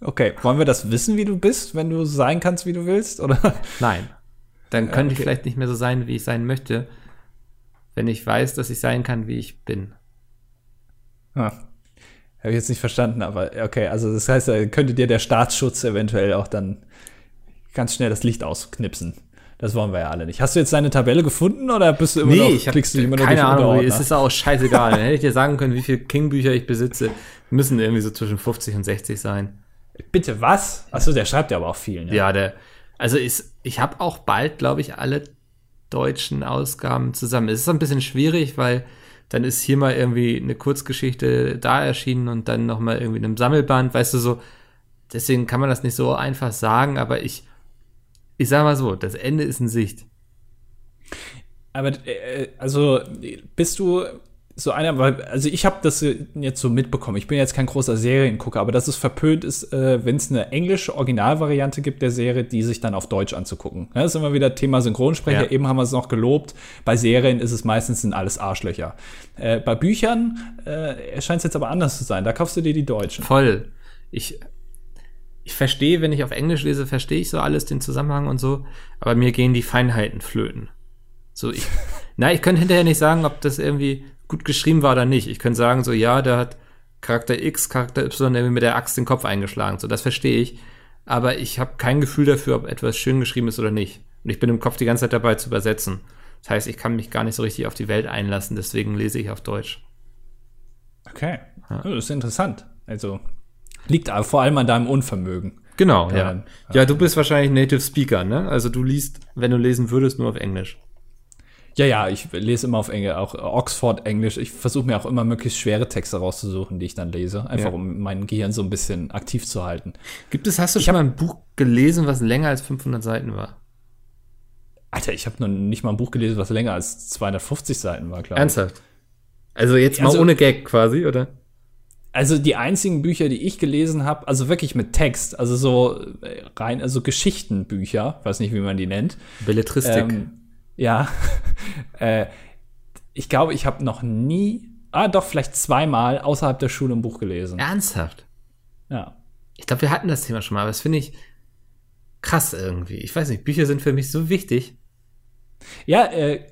Okay, wollen wir das wissen, wie du bist, wenn du sein kannst, wie du willst, oder? Nein. Dann könnte okay. ich vielleicht nicht mehr so sein, wie ich sein möchte, wenn ich weiß, dass ich sein kann, wie ich bin. Ah, Habe ich jetzt nicht verstanden, aber okay, also das heißt, da könnte dir der Staatsschutz eventuell auch dann ganz schnell das Licht ausknipsen. Das wollen wir ja alle nicht. Hast du jetzt deine Tabelle gefunden oder bist du immer nee, noch, ich klickst du immer nur keine Ahnung, es ist auch scheißegal. Dann hätte ich dir sagen können, wie viele King-Bücher ich besitze. Müssen irgendwie so zwischen 50 und 60 sein. Bitte was? Achso, der schreibt ja aber auch viel. Ne? Ja, der. Also ist, ich habe auch bald, glaube ich, alle deutschen Ausgaben zusammen. Es ist ein bisschen schwierig, weil dann ist hier mal irgendwie eine Kurzgeschichte da erschienen und dann noch mal irgendwie in einem Sammelband, weißt du so. Deswegen kann man das nicht so einfach sagen, aber ich ich sag mal so, das Ende ist in Sicht. Aber äh, also bist du so einer, weil, also ich habe das jetzt so mitbekommen. Ich bin jetzt kein großer Seriengucker, aber dass es verpönt ist, äh, wenn es eine englische Originalvariante gibt der Serie, die sich dann auf Deutsch anzugucken. Ja, das ist immer wieder Thema Synchronsprecher. Ja. Eben haben wir es noch gelobt. Bei Serien ist es meistens sind alles Arschlöcher. Äh, bei Büchern äh, erscheint es jetzt aber anders zu sein. Da kaufst du dir die Deutschen. Voll. Ich ich verstehe, wenn ich auf Englisch lese, verstehe ich so alles, den Zusammenhang und so, aber mir gehen die Feinheiten flöten. So, ich, <laughs> na, ich könnte hinterher nicht sagen, ob das irgendwie gut geschrieben war oder nicht. Ich könnte sagen, so, ja, da hat Charakter X, Charakter Y irgendwie mit der Axt den Kopf eingeschlagen. So, das verstehe ich. Aber ich habe kein Gefühl dafür, ob etwas schön geschrieben ist oder nicht. Und ich bin im Kopf die ganze Zeit dabei zu übersetzen. Das heißt, ich kann mich gar nicht so richtig auf die Welt einlassen, deswegen lese ich auf Deutsch. Okay. Ja. Das ist interessant. Also liegt vor allem an deinem Unvermögen. Genau, ja. Ja, du bist wahrscheinlich Native Speaker, ne? Also du liest, wenn du lesen würdest, nur auf Englisch. Ja, ja, ich lese immer auf Englisch, auch Oxford Englisch. Ich versuche mir auch immer möglichst schwere Texte rauszusuchen, die ich dann lese, einfach ja. um mein Gehirn so ein bisschen aktiv zu halten. Gibt es, hast du ich schon mal ein Buch gelesen, was länger als 500 Seiten war? Alter, ich habe noch nicht mal ein Buch gelesen, was länger als 250 Seiten war, klar. Ernsthaft? Also jetzt mal also, ohne Gag quasi, oder? Also die einzigen Bücher, die ich gelesen habe, also wirklich mit Text, also so äh, rein, also Geschichtenbücher, weiß nicht, wie man die nennt. Belletristik. Ähm, ja, <laughs> äh, ich glaube, ich habe noch nie, ah doch, vielleicht zweimal außerhalb der Schule ein Buch gelesen. Ernsthaft? Ja. Ich glaube, wir hatten das Thema schon mal, aber das finde ich krass irgendwie. Ich weiß nicht, Bücher sind für mich so wichtig. Ja, äh,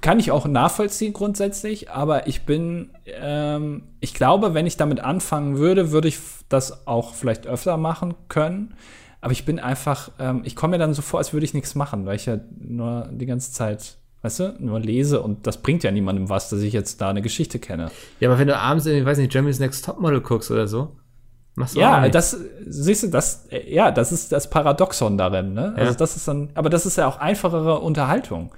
kann ich auch nachvollziehen grundsätzlich, aber ich bin, ähm, ich glaube, wenn ich damit anfangen würde, würde ich das auch vielleicht öfter machen können. Aber ich bin einfach, ähm, ich komme mir dann so vor, als würde ich nichts machen, weil ich ja nur die ganze Zeit, weißt du, nur lese und das bringt ja niemandem was, dass ich jetzt da eine Geschichte kenne. Ja, aber wenn du abends, in, ich weiß nicht, Jeremy's Next Topmodel guckst oder so, machst du Ja, das, siehst du, das, ja, das ist das Paradoxon darin, ne? Ja. Also das ist dann, aber das ist ja auch einfachere Unterhaltung.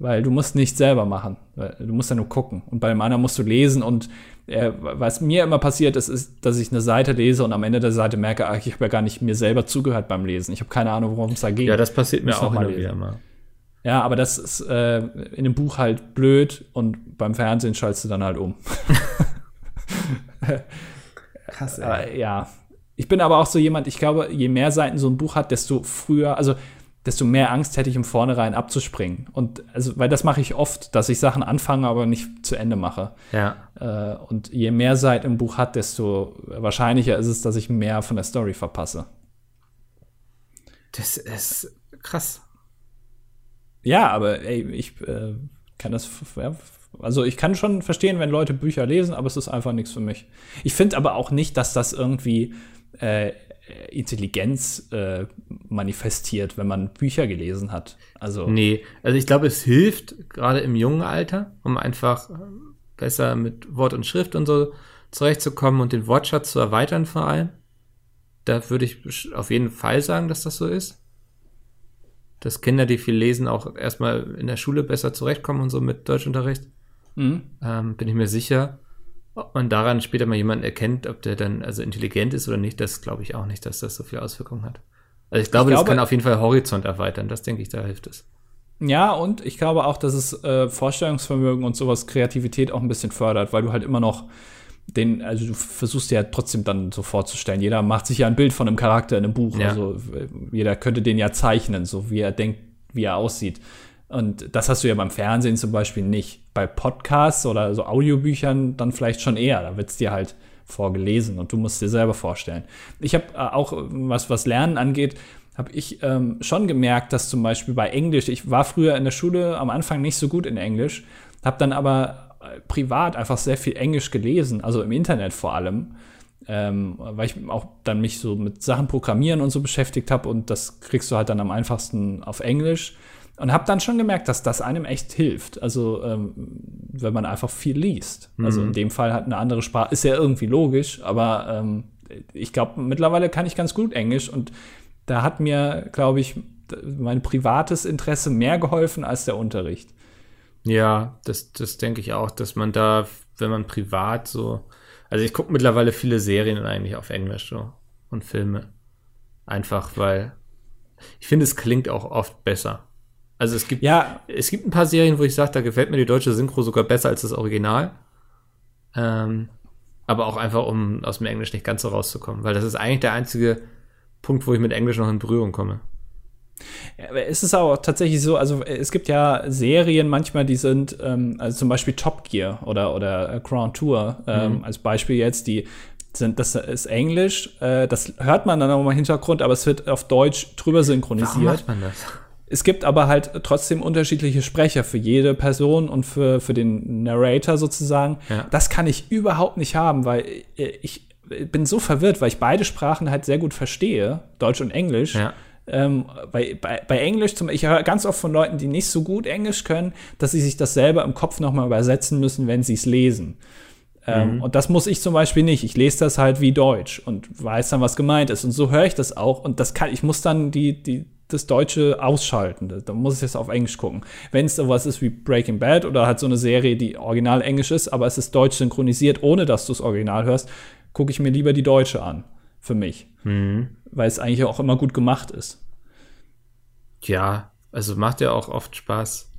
Weil du musst nichts selber machen. Du musst ja nur gucken. Und bei dem anderen musst du lesen. Und äh, was mir immer passiert ist, ist, dass ich eine Seite lese und am Ende der Seite merke, ach, ich habe ja gar nicht mir selber zugehört beim Lesen. Ich habe keine Ahnung, worum es da geht. Ja, das passiert mir auch immer wieder mal. Ja, aber das ist äh, in dem Buch halt blöd und beim Fernsehen schaltest du dann halt um. <laughs> Krass, ey. Äh, ja. Ich bin aber auch so jemand, ich glaube, je mehr Seiten so ein Buch hat, desto früher, also desto mehr Angst hätte ich im Vornherein abzuspringen. Und also, weil das mache ich oft, dass ich Sachen anfange, aber nicht zu Ende mache. Ja. Äh, und je mehr Seiten im Buch hat, desto wahrscheinlicher ist es, dass ich mehr von der Story verpasse. Das ist krass. Ja, aber ey, ich äh, kann das, ja, also ich kann schon verstehen, wenn Leute Bücher lesen, aber es ist einfach nichts für mich. Ich finde aber auch nicht, dass das irgendwie äh, Intelligenz äh, manifestiert, wenn man Bücher gelesen hat. Also nee, also ich glaube, es hilft gerade im jungen Alter, um einfach besser mit Wort und Schrift und so zurechtzukommen und den Wortschatz zu erweitern vor allem. Da würde ich auf jeden Fall sagen, dass das so ist. Dass Kinder, die viel lesen, auch erstmal in der Schule besser zurechtkommen und so mit Deutschunterricht. Mhm. Ähm, bin ich mir sicher. Ob man daran später mal jemanden erkennt, ob der dann also intelligent ist oder nicht, das glaube ich auch nicht, dass das so viel Auswirkungen hat. Also ich glaube, ich glaube, das kann auf jeden Fall Horizont erweitern. Das denke ich, da hilft es. Ja, und ich glaube auch, dass es äh, Vorstellungsvermögen und sowas, Kreativität auch ein bisschen fördert, weil du halt immer noch den, also du versuchst ja trotzdem dann so vorzustellen. Jeder macht sich ja ein Bild von einem Charakter in einem Buch. Ja. Also jeder könnte den ja zeichnen, so wie er denkt, wie er aussieht. Und das hast du ja beim Fernsehen zum Beispiel nicht. Bei Podcasts oder so Audiobüchern dann vielleicht schon eher. Da wird es dir halt vorgelesen und du musst dir selber vorstellen. Ich habe äh, auch, was, was Lernen angeht, habe ich ähm, schon gemerkt, dass zum Beispiel bei Englisch, ich war früher in der Schule am Anfang nicht so gut in Englisch, habe dann aber äh, privat einfach sehr viel Englisch gelesen, also im Internet vor allem. Ähm, weil ich auch dann mich so mit Sachen programmieren und so beschäftigt habe und das kriegst du halt dann am einfachsten auf Englisch. Und habe dann schon gemerkt, dass das einem echt hilft. Also, ähm, wenn man einfach viel liest. Mhm. Also in dem Fall hat eine andere Sprache, ist ja irgendwie logisch, aber ähm, ich glaube, mittlerweile kann ich ganz gut Englisch und da hat mir, glaube ich, mein privates Interesse mehr geholfen als der Unterricht. Ja, das, das denke ich auch, dass man da, wenn man privat so. Also ich gucke mittlerweile viele Serien eigentlich auf Englisch so und Filme. Einfach weil ich finde, es klingt auch oft besser. Also es gibt, ja. es gibt ein paar Serien, wo ich sage, da gefällt mir die deutsche Synchro sogar besser als das Original. Ähm, aber auch einfach, um aus dem Englisch nicht ganz so rauszukommen, weil das ist eigentlich der einzige Punkt, wo ich mit Englisch noch in Berührung komme. Ja, es ist auch tatsächlich so, also es gibt ja Serien manchmal, die sind, ähm, also zum Beispiel Top Gear oder, oder Crown Tour ähm, mhm. als Beispiel jetzt, die sind, das ist Englisch, äh, das hört man dann auch im Hintergrund, aber es wird auf Deutsch drüber synchronisiert. Warum macht man das? Es gibt aber halt trotzdem unterschiedliche Sprecher für jede Person und für, für den Narrator sozusagen. Ja. Das kann ich überhaupt nicht haben, weil ich bin so verwirrt, weil ich beide Sprachen halt sehr gut verstehe, Deutsch und Englisch. Ja. Ähm, bei, bei, bei, Englisch, zum, ich höre ganz oft von Leuten, die nicht so gut Englisch können, dass sie sich das selber im Kopf nochmal übersetzen müssen, wenn sie es lesen. Ähm, mhm. Und das muss ich zum Beispiel nicht. Ich lese das halt wie Deutsch und weiß dann, was gemeint ist. Und so höre ich das auch. Und das kann, ich muss dann die, die, das Deutsche ausschalten. Da muss ich jetzt auf Englisch gucken. Wenn es sowas ist wie Breaking Bad oder halt so eine Serie, die original Englisch ist, aber es ist deutsch synchronisiert, ohne dass du es original hörst, gucke ich mir lieber die Deutsche an. Für mich. Mhm. Weil es eigentlich auch immer gut gemacht ist. Ja, also macht ja auch oft Spaß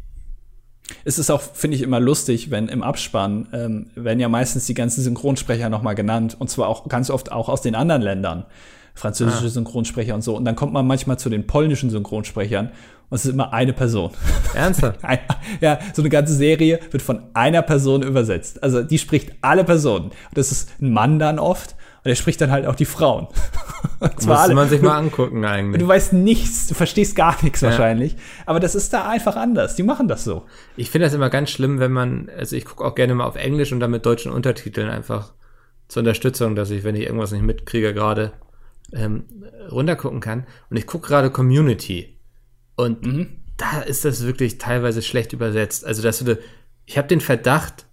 es ist auch, finde ich, immer lustig, wenn im Abspann ähm, werden ja meistens die ganzen Synchronsprecher nochmal genannt und zwar auch ganz oft auch aus den anderen Ländern. Französische ah. Synchronsprecher und so. Und dann kommt man manchmal zu den polnischen Synchronsprechern und es ist immer eine Person. Ernsthaft? <laughs> ja, so eine ganze Serie wird von einer Person übersetzt. Also die spricht alle Personen. Und das ist ein Mann dann oft und er spricht dann halt auch die Frauen. <laughs> Muss man sich mal angucken eigentlich. Du weißt nichts, du verstehst gar nichts ja. wahrscheinlich. Aber das ist da einfach anders. Die machen das so. Ich finde das immer ganz schlimm, wenn man, also ich gucke auch gerne mal auf Englisch und dann mit deutschen Untertiteln einfach zur Unterstützung, dass ich, wenn ich irgendwas nicht mitkriege, gerade ähm, runtergucken kann. Und ich gucke gerade Community. Und mhm. da ist das wirklich teilweise schlecht übersetzt. Also, dass du, ich habe den Verdacht,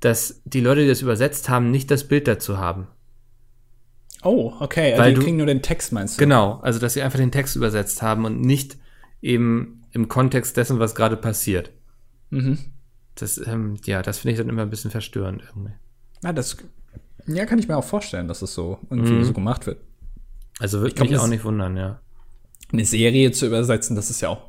dass die Leute, die das übersetzt haben, nicht das Bild dazu haben. Oh, okay. Also Weil die kriegen nur den Text, meinst du? Genau, also dass sie einfach den Text übersetzt haben und nicht eben im Kontext dessen, was gerade passiert. Mhm. Das, ähm, ja, das finde ich dann immer ein bisschen verstörend irgendwie. Ja, das ja, kann ich mir auch vorstellen, dass es so irgendwie mhm. so gemacht wird. Also würde mich auch nicht wundern, ja. Eine Serie zu übersetzen, das ist ja auch,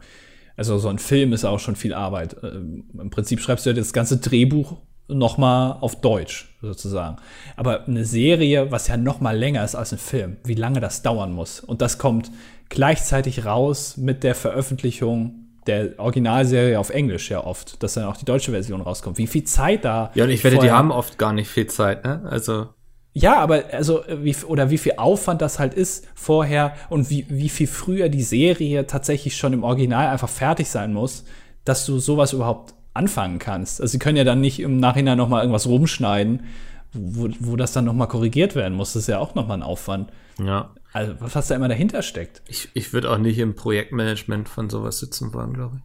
also so ein Film ist auch schon viel Arbeit. Ähm, Im Prinzip schreibst du ja das ganze Drehbuch nochmal auf Deutsch sozusagen. Aber eine Serie, was ja nochmal länger ist als ein Film, wie lange das dauern muss. Und das kommt gleichzeitig raus mit der Veröffentlichung der Originalserie auf Englisch ja oft, dass dann auch die deutsche Version rauskommt. Wie viel Zeit da. Ja, und ich wette, die haben oft gar nicht viel Zeit, ne? Also. Ja, aber also wie oder wie viel Aufwand das halt ist vorher und wie, wie viel früher die Serie tatsächlich schon im Original einfach fertig sein muss, dass du sowas überhaupt anfangen kannst. Also sie können ja dann nicht im Nachhinein noch mal irgendwas rumschneiden, wo, wo das dann noch mal korrigiert werden muss. Das ist ja auch noch mal ein Aufwand. Ja. Also was da immer dahinter steckt. Ich, ich würde auch nicht im Projektmanagement von sowas sitzen wollen, glaube ich.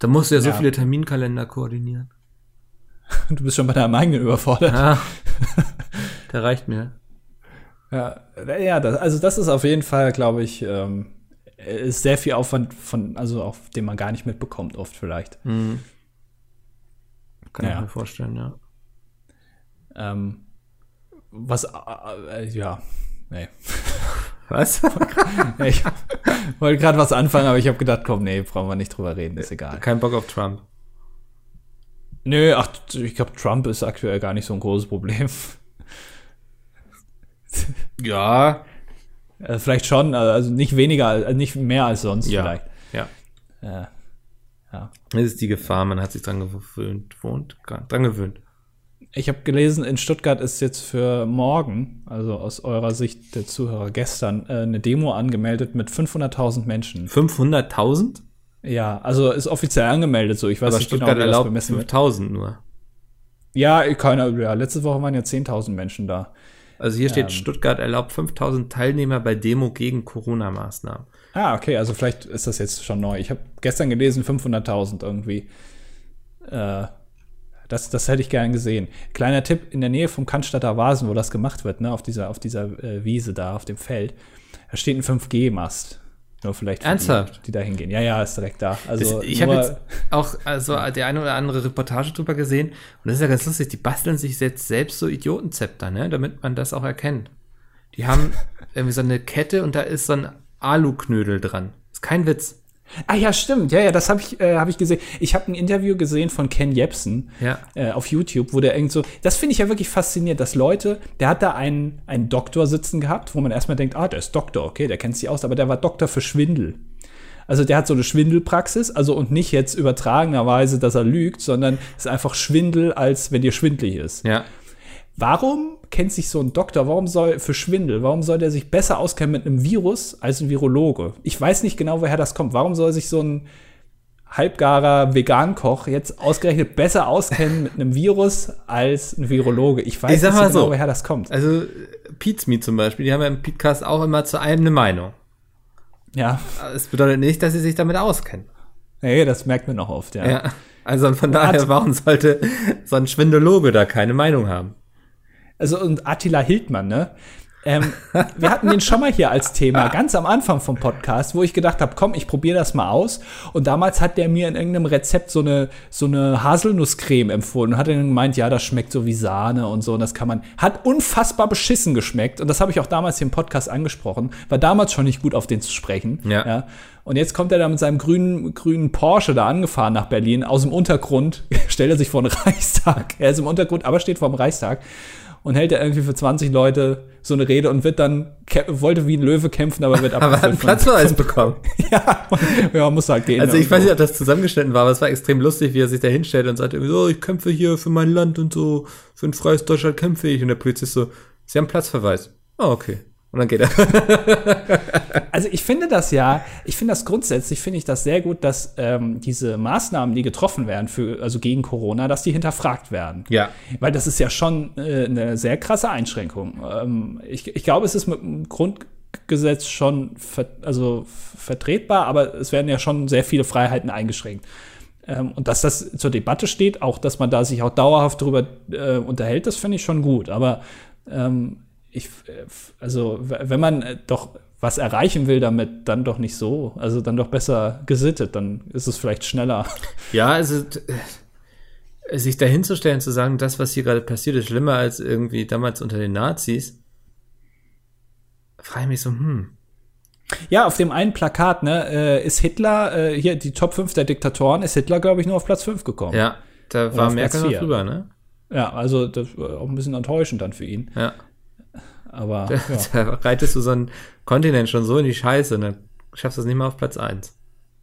Da musst du ja so ja. viele Terminkalender koordinieren. <laughs> Du bist schon bei deinem eigenen überfordert. Ja, <laughs> der reicht mir. Ja, ja das, also das ist auf jeden Fall, glaube ich, ähm, ist sehr viel Aufwand von, also auf den man gar nicht mitbekommt, oft vielleicht. Mhm. Kann ja. ich mir vorstellen, ja. Ähm, was, äh, äh, ja, nee. <laughs> Was? <laughs> ich wollte gerade was anfangen, aber ich habe gedacht, komm, nee, brauchen wir nicht drüber reden, ist egal. Kein Bock auf Trump. Nö, ach, ich glaube, Trump ist aktuell gar nicht so ein großes Problem. <laughs> ja. Äh, vielleicht schon, also nicht weniger, also nicht mehr als sonst ja. vielleicht. Ja. Äh, ja. Das ist die Gefahr, man hat sich dran gewöhnt, wohnt, dran gewöhnt. Ich habe gelesen, in Stuttgart ist jetzt für morgen, also aus eurer Sicht der Zuhörer gestern, äh, eine Demo angemeldet mit 500.000 Menschen. 500.000? Ja, also ist offiziell angemeldet so. Ich weiß Aber nicht Stuttgart genau, wie erlaubt 5.000 nur. Ja, keine, ja, letzte Woche waren ja 10.000 Menschen da. Also hier steht, ähm, Stuttgart erlaubt 5000 Teilnehmer bei Demo gegen Corona-Maßnahmen. Ah, okay, also vielleicht ist das jetzt schon neu. Ich habe gestern gelesen 500.000 irgendwie. Äh, das, das hätte ich gern gesehen. Kleiner Tipp, in der Nähe vom Cannstatter Vasen, wo das gemacht wird, ne, auf dieser, auf dieser äh, Wiese da, auf dem Feld, da steht ein 5G-Mast. Nur vielleicht Ernsthaft? Die, die da hingehen. Ja, ja, ist direkt da. Also das, ich habe jetzt auch also die eine oder andere Reportage drüber gesehen und das ist ja ganz lustig. Die basteln sich jetzt selbst so Idiotenzepter, ne, damit man das auch erkennt. Die haben <laughs> irgendwie so eine Kette und da ist so ein Aluknödel dran. Ist kein Witz. Ah ja, stimmt. Ja, ja, das habe ich, äh, hab ich gesehen. Ich habe ein Interview gesehen von Ken Jebsen Ja. äh, auf YouTube, wo der irgend so. Das finde ich ja wirklich faszinierend, dass Leute, der hat da einen, einen Doktor sitzen gehabt, wo man erstmal denkt, ah, der ist Doktor, okay, der kennt sich aus, aber der war Doktor für Schwindel. Also der hat so eine Schwindelpraxis, also und nicht jetzt übertragenerweise, dass er lügt, sondern es ist einfach Schwindel, als wenn dir schwindlig ist. Ja. Warum kennt sich so ein Doktor, warum soll für Schwindel, warum soll der sich besser auskennen mit einem Virus als ein Virologe? Ich weiß nicht genau, woher das kommt. Warum soll sich so ein halbgarer Vegankoch jetzt ausgerechnet besser auskennen mit einem Virus als ein Virologe? Ich weiß Ich nicht genau, so. woher das kommt. Also, Pizme zum Beispiel, die haben ja im Podcast auch immer zu einem eine Meinung. Ja, Das bedeutet nicht, dass sie sich damit auskennen. nee, das merkt man noch oft, ja. Ja. Also von daher, warum sollte so ein Schwindologe da keine Meinung haben? Also und Attila Hildmann, ne? Ähm, wir hatten den schon mal hier als Thema, ganz am Anfang vom Podcast, wo ich gedacht habe, komm, ich probiere das mal aus. Und damals hat der mir in irgendeinem Rezept so eine, so eine Haselnusscreme empfohlen und hat dann gemeint, ja, das schmeckt so wie Sahne und so. Und das kann man, hat unfassbar beschissen geschmeckt. Und das habe ich auch damals im Podcast angesprochen. War damals schon nicht gut, auf den zu sprechen. Ja. Und jetzt kommt er da mit seinem grünen, grünen Porsche da angefahren nach Berlin. Aus dem Untergrund <laughs> stellt er sich vor den Reichstag. Er ist im Untergrund, aber steht vor dem Reichstag. Und hält er irgendwie für 20 Leute so eine Rede und wird dann, wollte wie ein Löwe kämpfen, aber wird <laughs> Aber hat einen abgeführt. Platzverweis bekommen. <laughs> ja, ja, muss halt gehen. Also ich weiß nicht, ob das zusammengeschnitten war, aber es war extrem lustig, wie er sich da hinstellt und sagt irgendwie so, ich kämpfe hier für mein Land und so, für ein freies Deutschland kämpfe ich. Und der Polizist so, Sie haben Platzverweis. Oh, okay. Und dann geht er. <laughs> Also ich finde das ja, ich finde das grundsätzlich, finde ich das sehr gut, dass ähm, diese Maßnahmen, die getroffen werden für, also gegen Corona, dass die hinterfragt werden. Ja. Weil das ist ja schon äh, eine sehr krasse Einschränkung. Ähm, ich, ich glaube, es ist mit dem Grundgesetz schon ver also vertretbar, aber es werden ja schon sehr viele Freiheiten eingeschränkt. Ähm, und dass das zur Debatte steht, auch dass man da sich auch dauerhaft darüber äh, unterhält, das finde ich schon gut. Aber ähm, ich, äh, also wenn man äh, doch was erreichen will damit, dann doch nicht so. Also dann doch besser gesittet, dann ist es vielleicht schneller. <laughs> Ja, also sich dahinzustellen, zu sagen, das, was hier gerade passiert, ist schlimmer als irgendwie damals unter den Nazis, frage ich mich so, hm. Ja, auf dem einen Plakat, ne, ist Hitler, hier die Top 5 der Diktatoren, ist Hitler, glaube ich, nur auf Platz 5 gekommen. Ja, da war Merkel noch drüber, ne? Ja, also das war auch ein bisschen enttäuschend dann für ihn. Ja. Aber Da, ja. da reitest du so einen Kontinent schon so in die Scheiße und dann schaffst du es nicht mal auf Platz 1.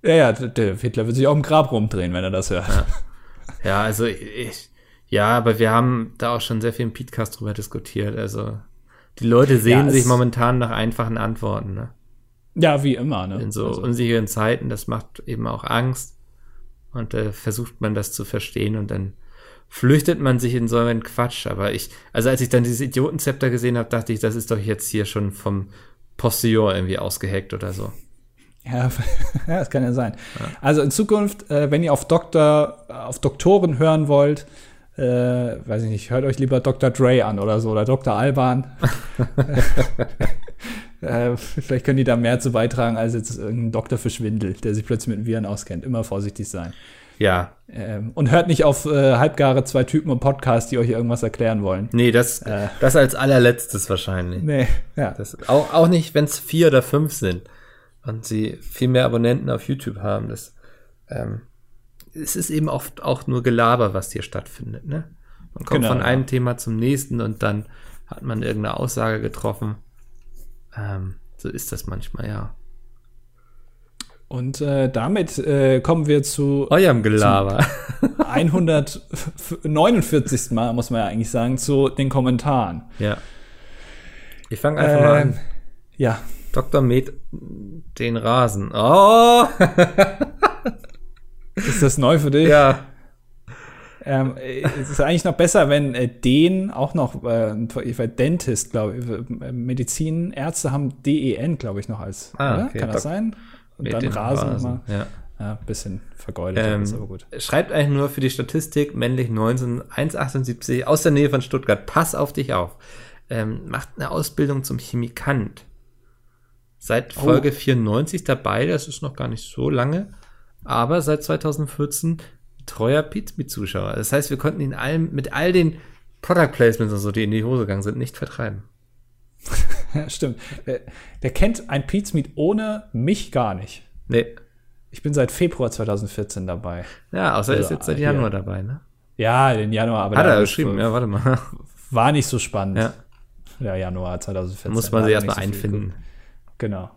ja, ja, der- Hitler wird sich auch im Grab rumdrehen, wenn er das hört. Ja, also ich, ja, aber wir haben da auch schon sehr viel im Podcast drüber diskutiert. Also die Leute sehen Ja, sich momentan nach einfachen Antworten, ne? Ja, wie immer, ne? In so Also, unsicheren Zeiten, das macht eben auch Angst. Und äh, versucht man das zu verstehen und dann flüchtet man sich in so einen Quatsch. Aber ich, also als ich dann dieses Idiotenzepter gesehen habe, dachte ich, das ist doch jetzt hier schon vom Postillon irgendwie ausgeheckt oder so. ja, <laughs> ja, das kann ja sein. Also in Zukunft, äh, wenn ihr auf Doktor, auf Doktoren hören wollt, äh, weiß ich nicht, hört euch lieber Dr. Dre an oder so oder Dr. Alban. <laughs> äh, vielleicht können die da mehr zu beitragen als jetzt irgendein Doktor für Schwindel, der sich plötzlich mit Viren auskennt. Immer vorsichtig sein. Ja, Ähm, und hört nicht auf äh, halbgare zwei Typen im Podcast, die euch irgendwas erklären wollen. nee, das, Äh. das als allerletztes wahrscheinlich. Nee, ja. Das, auch, auch nicht, wenn es vier oder fünf sind und sie viel mehr Abonnenten auf YouTube haben. Das, ähm, es ist eben oft auch nur Gelaber, was hier stattfindet. Ne? Man kommt Genau, von ja. einem Thema zum nächsten und dann hat man irgendeine Aussage getroffen. Ähm, so ist das manchmal, ja. Und äh, damit äh, kommen wir zu Eurem Gelaber. <laughs> 149. Mal, muss man ja eigentlich sagen, zu den Kommentaren. ja. Ich fange einfach mal Ähm, an. ja, Dr. Med den Rasen. Oh! <laughs> ist das neu für dich? ja. Ähm, äh, es ist eigentlich noch besser, wenn äh, den auch noch, äh, war Dentist, glaube ich, äh, Medizinärzte haben DEN, glaube ich, noch als. Ah, okay. Kann das Doc- sein? Und dann den Rasen, nochmal. Ja. Ja, bisschen vergeudet, Ähm, ist aber gut. Schreibt eigentlich nur für die Statistik, männlich 19, 1,78, aus der Nähe von Stuttgart. Pass auf dich auf. Ähm, macht eine Ausbildung zum Chemikant. Seit Oh. Folge 94 dabei, das ist noch gar nicht so lange. Aber seit 2014 treuer Pizmeet-Zuschauer. Das heißt, wir konnten ihn allem, mit all den Product Placements und so, die in die Hose gegangen sind, nicht vertreiben. <laughs> <laughs> Ja, stimmt. Äh, Der kennt ein Pizmeet ohne mich gar nicht. Nee. Ich bin seit Februar 2014 dabei. Ja, außer er ist jetzt seit hier. Januar dabei, ne? Ja, den Januar, aber Hat er geschrieben, ja, warte mal. <laughs> war nicht so spannend. Ja. Ja, Januar 2014. Muss man sich erstmal so einfinden. Genau.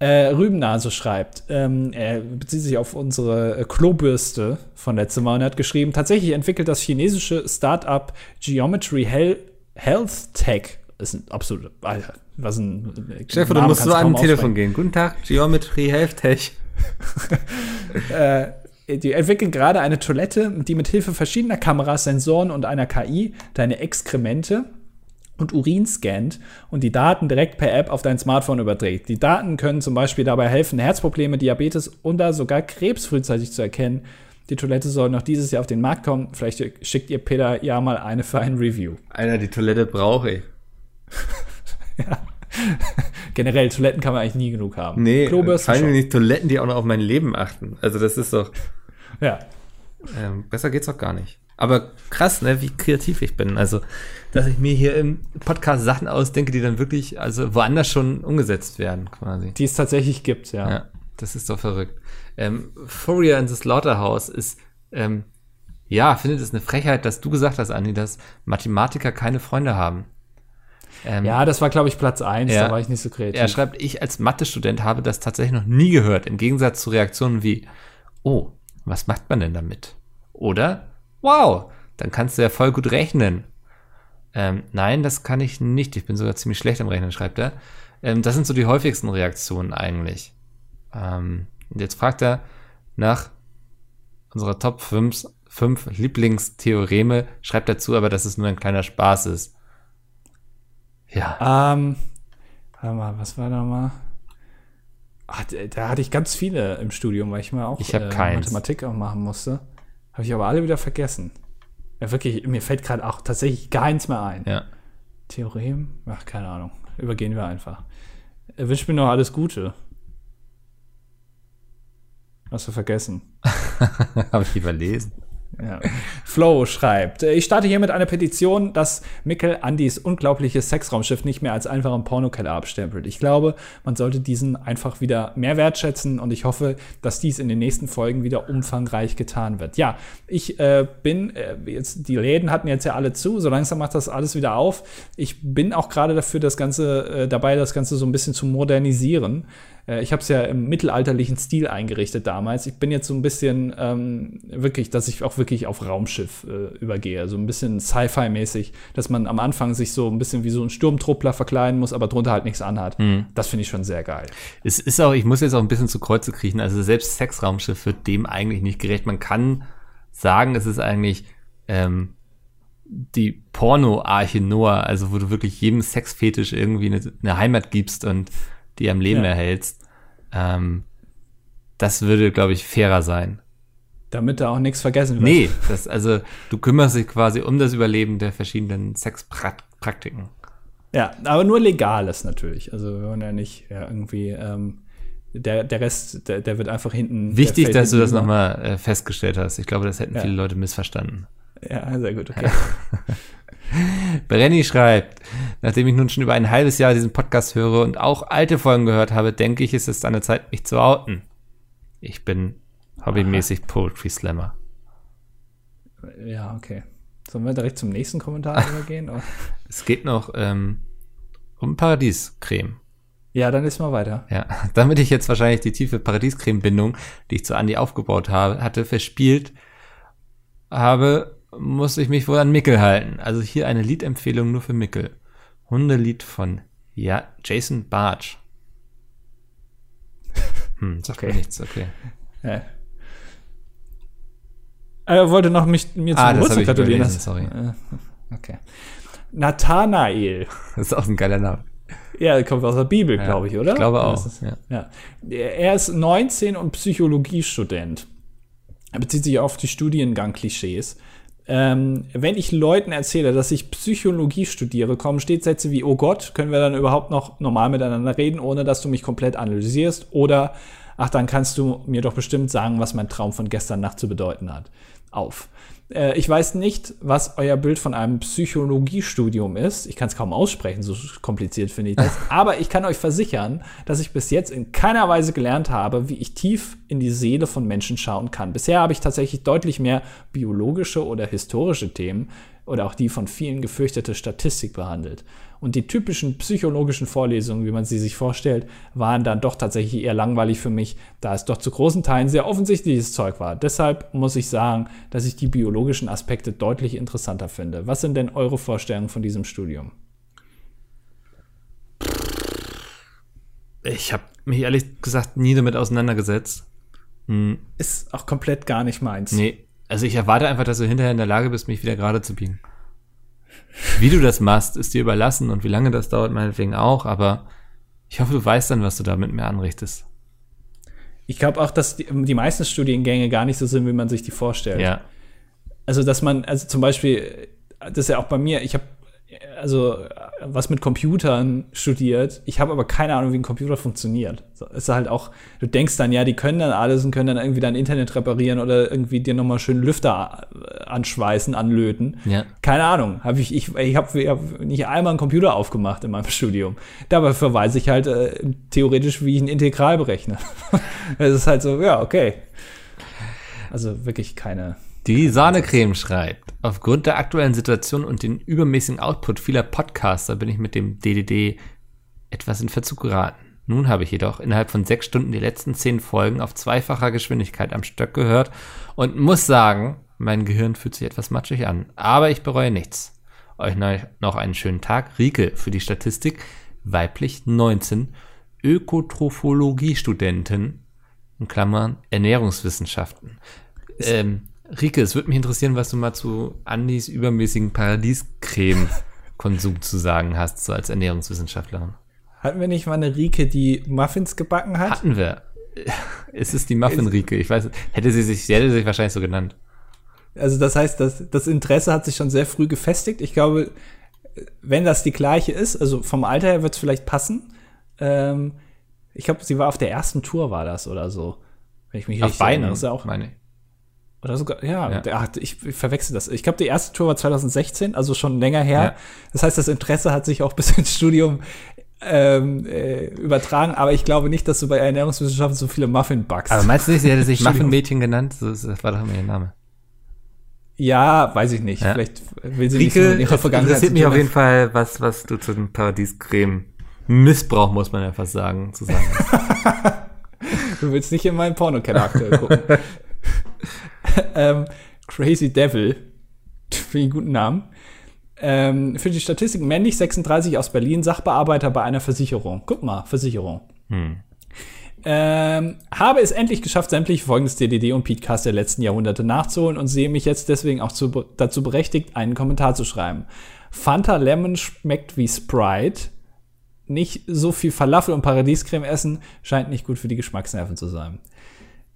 Äh, Rübennase schreibt, ähm, er bezieht sich auf unsere Klobürste von letztem Mal und hat geschrieben, tatsächlich entwickelt das chinesische Startup Geometry Hel Health Tech, ist ein absolut, Alter, was ein Stefan, du musst so an ein Telefon gehen. Guten Tag, Geometry Health Tech. <laughs> Die entwickeln gerade eine Toilette, die mit Hilfe verschiedener Kameras, Sensoren und einer KI deine Exkremente und Urin scannt und die Daten direkt per App auf dein Smartphone überträgt. Die Daten können zum Beispiel dabei helfen, Herzprobleme, Diabetes oder sogar Krebs frühzeitig zu erkennen. Die Toilette soll noch dieses Jahr auf den Markt kommen. Vielleicht schickt ihr Peter ja mal eine für ein Review. Alter, die Toilette brauche ich. <laughs> Generell, Toiletten kann man eigentlich nie genug haben. Nee, vor allem nicht Toiletten, die auch noch auf mein Leben achten. Also das ist doch, Ja. ähm, besser geht's doch gar nicht. Aber krass, ne, wie kreativ ich bin. Also, dass ich mir hier im Podcast Sachen ausdenke, die dann wirklich, also woanders schon umgesetzt werden, quasi. Die es tatsächlich gibt, ja. Ja, das ist doch verrückt. Ähm, Fourier in the Slaughterhouse ist, ähm, ja, findet es eine Frechheit, dass du gesagt hast, Andi, dass Mathematiker keine Freunde haben. Ähm, Ja, das war, glaube ich, Platz 1, Ja. da war ich nicht so kreativ. Er schreibt, ich als Mathe-Student habe das tatsächlich noch nie gehört, im Gegensatz zu Reaktionen wie, oh, was macht man denn damit? Oder, wow, dann kannst du ja voll gut rechnen. Ähm, nein, das kann ich nicht. Ich bin sogar ziemlich schlecht im Rechnen, schreibt er. Ähm, das sind so die häufigsten Reaktionen eigentlich. Ähm, und jetzt fragt er nach unserer Top 5, 5 Lieblingstheoreme, schreibt dazu aber, dass es nur ein kleiner Spaß ist. Ja. Ähm, warte mal, was war da mal? Ach, da- hatte ich ganz viele im Studium, weil ich mal auch äh, Ich keins. Mathematik auch machen musste. Habe ich aber alle wieder vergessen. Ja, wirklich, mir fällt gerade auch tatsächlich gar nichts mehr ein. Ja. Theorem? Ach, keine Ahnung. Übergehen wir einfach. Er wünscht mir noch alles Gute. Hast du vergessen? <laughs> Habe ich überlesen. Ja. Flo schreibt, äh, ich starte hiermit eine Petition, dass Mikkel Andys unglaubliches Sexraumschiff nicht mehr als einfachen Pornokeller abstempelt. Ich glaube, man sollte diesen einfach wieder mehr wertschätzen und ich hoffe, dass dies in den nächsten Folgen wieder umfangreich getan wird. Ja, ich äh, bin, äh, jetzt, die Läden hatten jetzt ja alle zu, so langsam macht das alles wieder auf. Ich bin auch gerade dafür, das Ganze, äh, dabei, das Ganze so ein bisschen zu modernisieren. Äh, Ich habe es ja im mittelalterlichen Stil eingerichtet damals. Ich bin jetzt so ein bisschen ähm, wirklich, dass ich auch wirklich auf Raumschiff äh, übergehe. So ein bisschen Sci-Fi-mäßig, dass man am Anfang sich so ein bisschen wie so ein Sturmtruppler verkleiden muss, aber drunter halt nichts anhat. Das finde ich schon sehr geil. Es ist auch, ich muss jetzt auch ein bisschen zu Kreuze kriechen. Also selbst Sexraumschiff wird dem eigentlich nicht gerecht. Man kann sagen, es ist eigentlich ähm, die Porno-Arche Noah, also wo du wirklich jedem Sexfetisch irgendwie eine, eine Heimat gibst und die am Leben Ja. erhältst. Ähm, das würde, glaube ich, fairer sein. Damit da auch nichts vergessen wird. Nee, das, also du kümmerst dich quasi um das Überleben der verschiedenen Sexpraktiken. Ja, aber nur Legales natürlich. Also wir wollen ja nicht ja, irgendwie, ähm, der, der Rest, der, der wird einfach hinten. Wichtig, dass du das nochmal äh, festgestellt hast. Ich glaube, das hätten Ja. viele Leute missverstanden. Ja, sehr gut, okay. <laughs> <laughs> Brenny schreibt, nachdem ich nun schon über ein halbes Jahr diesen Podcast höre und auch alte Folgen gehört habe, denke ich, es ist an der Zeit, mich zu outen. Ich bin hobbymäßig Poetry Slammer. ja, okay. Sollen wir direkt zum nächsten Kommentar <laughs> übergehen? Es geht noch ähm, um Paradiescreme. Ja, dann ist mal weiter. Ja, <laughs> damit ich jetzt wahrscheinlich die tiefe Paradiescreme-Bindung, die ich zu Andi aufgebaut habe, hatte, verspielt habe, muss ich mich wohl an Mickel halten. Also hier eine Liedempfehlung nur für Mickel. Hundelied von ja, Jason Bartsch. <laughs> Hm, sagt Okay. nichts, okay. Ja. Er wollte noch mich, mir zum Ah, das Geburtstag gratulieren. überlesen, Das- sorry. Äh, <laughs> Okay. Nathanael. <laughs> Das ist auch ein geiler Name. Ja, kommt aus der Bibel, Ja, glaube ich, oder? ich glaube auch, ist- ja. ja. Er ist 19 und Psychologiestudent. Er bezieht sich auf die Studiengang-Klischees. Ähm, wenn ich Leuten erzähle, dass ich Psychologie studiere, kommen stets Sätze wie, oh Gott, können wir dann überhaupt noch normal miteinander reden, ohne dass du mich komplett analysierst? Oder, ach, dann kannst du mir doch bestimmt sagen, was mein Traum von gestern Nacht zu bedeuten hat. Auf. Äh, ich weiß nicht, was euer Bild von einem Psychologiestudium ist. Ich kann es kaum aussprechen, so kompliziert finde ich das. <laughs> Aber ich kann euch versichern, dass ich bis jetzt in keiner Weise gelernt habe, wie ich tief in die Seele von Menschen schauen kann. Bisher habe ich tatsächlich deutlich mehr biologische oder historische Themen oder auch die von vielen gefürchtete Statistik behandelt. Und die typischen psychologischen Vorlesungen, wie man sie sich vorstellt, waren dann doch tatsächlich eher langweilig für mich, da es doch zu großen Teilen sehr offensichtliches Zeug war. Deshalb muss ich sagen, dass ich die biologischen Aspekte deutlich interessanter finde. Was sind denn eure Vorstellungen von diesem Studium? Ich habe mich ehrlich gesagt nie damit auseinandergesetzt. Hm. Ist auch komplett gar nicht meins. Nee, also ich erwarte einfach, dass du hinterher in der Lage bist, mich wieder gerade zu biegen. Wie du das machst, ist dir überlassen und wie lange das dauert, meinetwegen auch, aber ich hoffe, du weißt dann, was du da mit mir anrichtest. Ich glaube auch, dass die, die, meisten Studiengänge gar nicht so sind, wie man sich die vorstellt. Ja. Also, dass man, also zum Beispiel, das ist ja auch bei mir, ich habe also was mit Computern studiert. Ich habe aber keine Ahnung, wie ein Computer funktioniert. So, ist halt auch, du denkst dann, ja, die können dann alles und können dann irgendwie dein Internet reparieren oder irgendwie dir nochmal schön Lüfter äh, anschweißen, anlöten. Ja. Keine Ahnung. Hab ich ich, ich habe hab nicht einmal einen Computer aufgemacht in meinem <laughs> Studium. Dabei verweise ich halt äh, theoretisch, wie ich ein Integral berechne. <laughs> Es ist halt so, ja, okay. Also wirklich keine. Die Sahnecreme schreibt, aufgrund der aktuellen Situation und den übermäßigen Output vieler Podcaster bin ich mit dem DDD etwas in Verzug geraten. Nun habe ich jedoch innerhalb von sechs Stunden die letzten zehn Folgen auf zweifacher Geschwindigkeit am Stück gehört und muss sagen, mein Gehirn fühlt sich etwas matschig an. Aber ich bereue nichts. Euch noch einen schönen Tag. Rike für die Statistik, weiblich 19, Ökotrophologie-Studenten, in Klammern Ernährungswissenschaften. Ähm, Rike, es würde mich interessieren, was du mal zu Andys übermäßigen Paradiescreme-Konsum zu sagen hast, so als Ernährungswissenschaftlerin. Hatten wir nicht mal eine Rike, die Muffins gebacken hat? Hatten wir. Es ist die Muffin-Rike. Ich weiß, hätte sie sich, sie hätte sich wahrscheinlich so genannt. Also das heißt, das, das Interesse hat sich schon sehr früh gefestigt. Ich glaube, wenn das die gleiche ist, also vom Alter her wird es vielleicht passen. Ähm, ich glaube, sie war auf der ersten Tour, war das oder so. Wenn ich mich auf richtig erinnere. Ist ja auch, meine ich. Oder sogar, ja, ja. Ach, ich, ich verwechsel das. Ich glaube, die erste Tour war 2016, also schon länger her. Ja. Das heißt, das Interesse hat sich auch <laughs> bis ins Studium ähm, äh, übertragen, aber ich glaube nicht, dass du bei Ernährungswissenschaften so viele Muffin backst. Aber meinst du nicht, sie hätte sich <laughs> Muffin-Mädchen genannt? Das war doch immer ihr Name. Ja, weiß ich nicht. Ja. Vielleicht will sie Rieke, nicht in ihrer Vergangenheit. interessiert mich auf jeden Fall, was, was du zu dem Paradiescreme Missbrauch, muss man ja fast sagen, zu sagen <laughs> Du willst nicht in meinen Pornokeller aktuell gucken. <laughs> ähm, Crazy Devil, <laughs> ich einen guten Namen. Ähm, für die Statistik männlich 36 aus Berlin, Sachbearbeiter bei einer Versicherung. Guck mal, Versicherung. Hm. Ähm, habe es endlich geschafft, sämtliche Folgen des DDD und Podcast der letzten Jahrhunderte nachzuholen und sehe mich jetzt deswegen auch zu, dazu berechtigt, einen Kommentar zu schreiben. Fanta Lemon schmeckt wie Sprite. Nicht so viel Falafel und Paradiescreme essen scheint nicht gut für die Geschmacksnerven zu sein.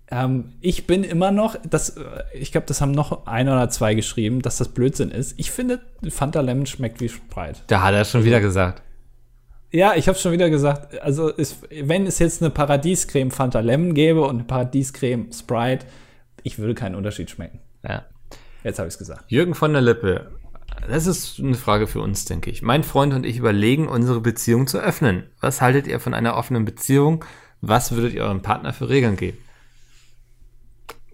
Ähm, ich bin immer noch, das, äh, ich glaube, das haben noch ein oder zwei geschrieben, dass das Blödsinn ist. Ich finde, Fanta Lemon schmeckt wie Sprite. Da hat er schon wieder gesagt. Ja, ich habe schon wieder gesagt. Also, ist, wenn es jetzt eine Paradiescreme Fanta Lemon gäbe und eine Paradiescreme Sprite, ich würde keinen Unterschied schmecken. Ja. Jetzt habe ich es gesagt. Jürgen von der Lippe. Das ist eine Frage für uns, denke ich. Mein Freund und ich überlegen, unsere Beziehung zu öffnen. Was haltet ihr von einer offenen Beziehung? Was würdet ihr eurem Partner für Regeln geben?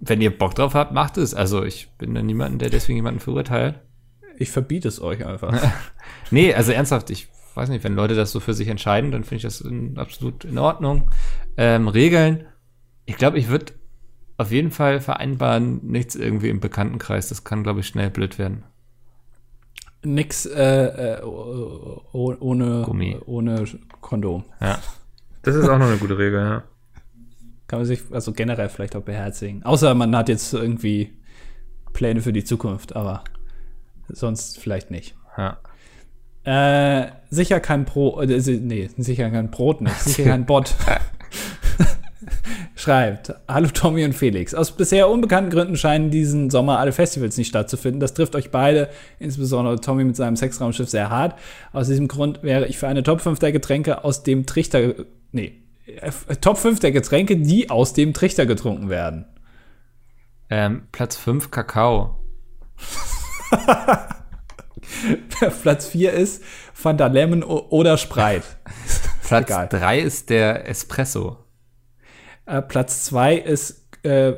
Wenn ihr Bock drauf habt, macht es. Also ich bin da niemanden, der deswegen jemanden verurteilt. Ich verbiete es euch einfach. <laughs> nee, also ernsthaft, ich weiß nicht, wenn Leute das so für sich entscheiden, dann finde ich das in, absolut in Ordnung. Ähm, Regeln, ich glaube, ich würde auf jeden Fall vereinbaren, nichts irgendwie im Bekanntenkreis. Das kann, glaube ich, schnell blöd werden. Nix äh, äh, ohne, Gummi. ohne Kondom. Ja. Das ist auch noch eine gute Regel, ja. Kann man sich also generell vielleicht auch beherzigen. Außer man hat jetzt irgendwie Pläne für die Zukunft, aber sonst vielleicht nicht. Ja. Äh, sicher kein Pro, äh, nee, sicher kein Brot nicht, sicher <laughs> kein Bot. <laughs> Schreibt, hallo Tommy und Felix. Aus bisher unbekannten Gründen scheinen diesen Sommer alle Festivals nicht stattzufinden. Das trifft euch beide, insbesondere Tommy mit seinem Sexraumschiff, sehr hart. Aus diesem Grund wäre ich für eine Top 5 der Getränke aus dem Trichter, nee, Top 5 der Getränke, die aus dem Trichter getrunken werden. Ähm, Platz 5 Kakao. <laughs> Platz 4 ist Fanta Lemon oder Sprite. <laughs> Platz 3 ist der Espresso. Äh, Platz 2 ist, äh,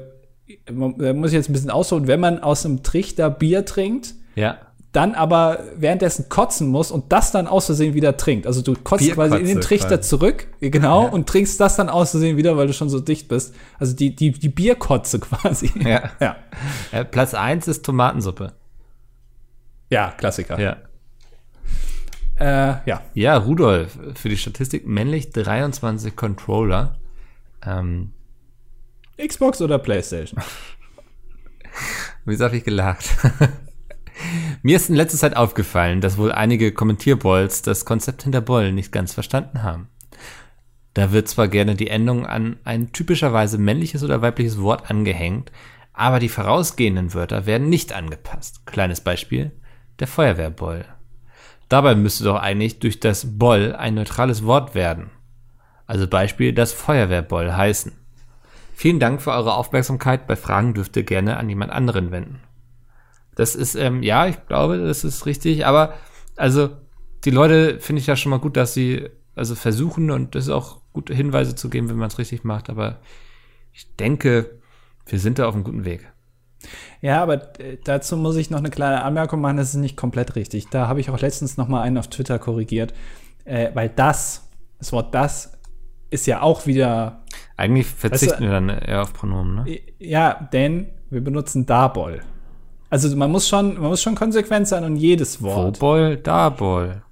muss ich jetzt ein bisschen ausholen, wenn man aus einem Trichter Bier trinkt, ja. Dann aber währenddessen kotzen muss und das dann aus Versehen wieder trinkt. Also du kotzt quasi in den Trichter quasi. zurück, genau, ja. und trinkst das dann aus Versehen wieder, weil du schon so dicht bist. Also die, die, die Bierkotze <laughs> quasi. Ja. ja. Äh, Platz 1 ist Tomatensuppe. Ja, Klassiker. Ja. Äh, ja. Ja, Rudolf, für die Statistik männlich 23 Controller. Ähm, Xbox oder PlayStation? <laughs> Wieso habe ich gelacht? <laughs> Mir ist in letzter Zeit aufgefallen, dass wohl einige Kommentierbolls das Konzept hinter Boll nicht ganz verstanden haben. Da wird zwar gerne die Endung an ein typischerweise männliches oder weibliches Wort angehängt, aber die vorausgehenden Wörter werden nicht angepasst. Kleines Beispiel, der Feuerwehrboll. Dabei müsste doch eigentlich durch das Boll ein neutrales Wort werden. Also Beispiel das Feuerwehrboll heißen. Vielen Dank für eure Aufmerksamkeit. Bei Fragen dürft ihr gerne an jemand anderen wenden. Das ist, ähm, ja, ich glaube, das ist richtig, aber also die Leute finde ich ja schon mal gut, dass sie also versuchen und das ist auch gute Hinweise zu geben, wenn man es richtig macht, aber ich denke, wir sind da auf einem guten Weg. Ja, aber äh, dazu muss ich noch eine kleine Anmerkung machen, das ist nicht komplett richtig. Da habe ich auch letztens noch mal einen auf Twitter korrigiert, äh, weil das, das Wort das ist ja auch wieder. Eigentlich verzichten weißt du, wir dann eher auf Pronomen, ne? Ja, denn wir benutzen Dabol. Also man muss schon, man muss schon konsequent sein und jedes Wort. Wobol, Dabol.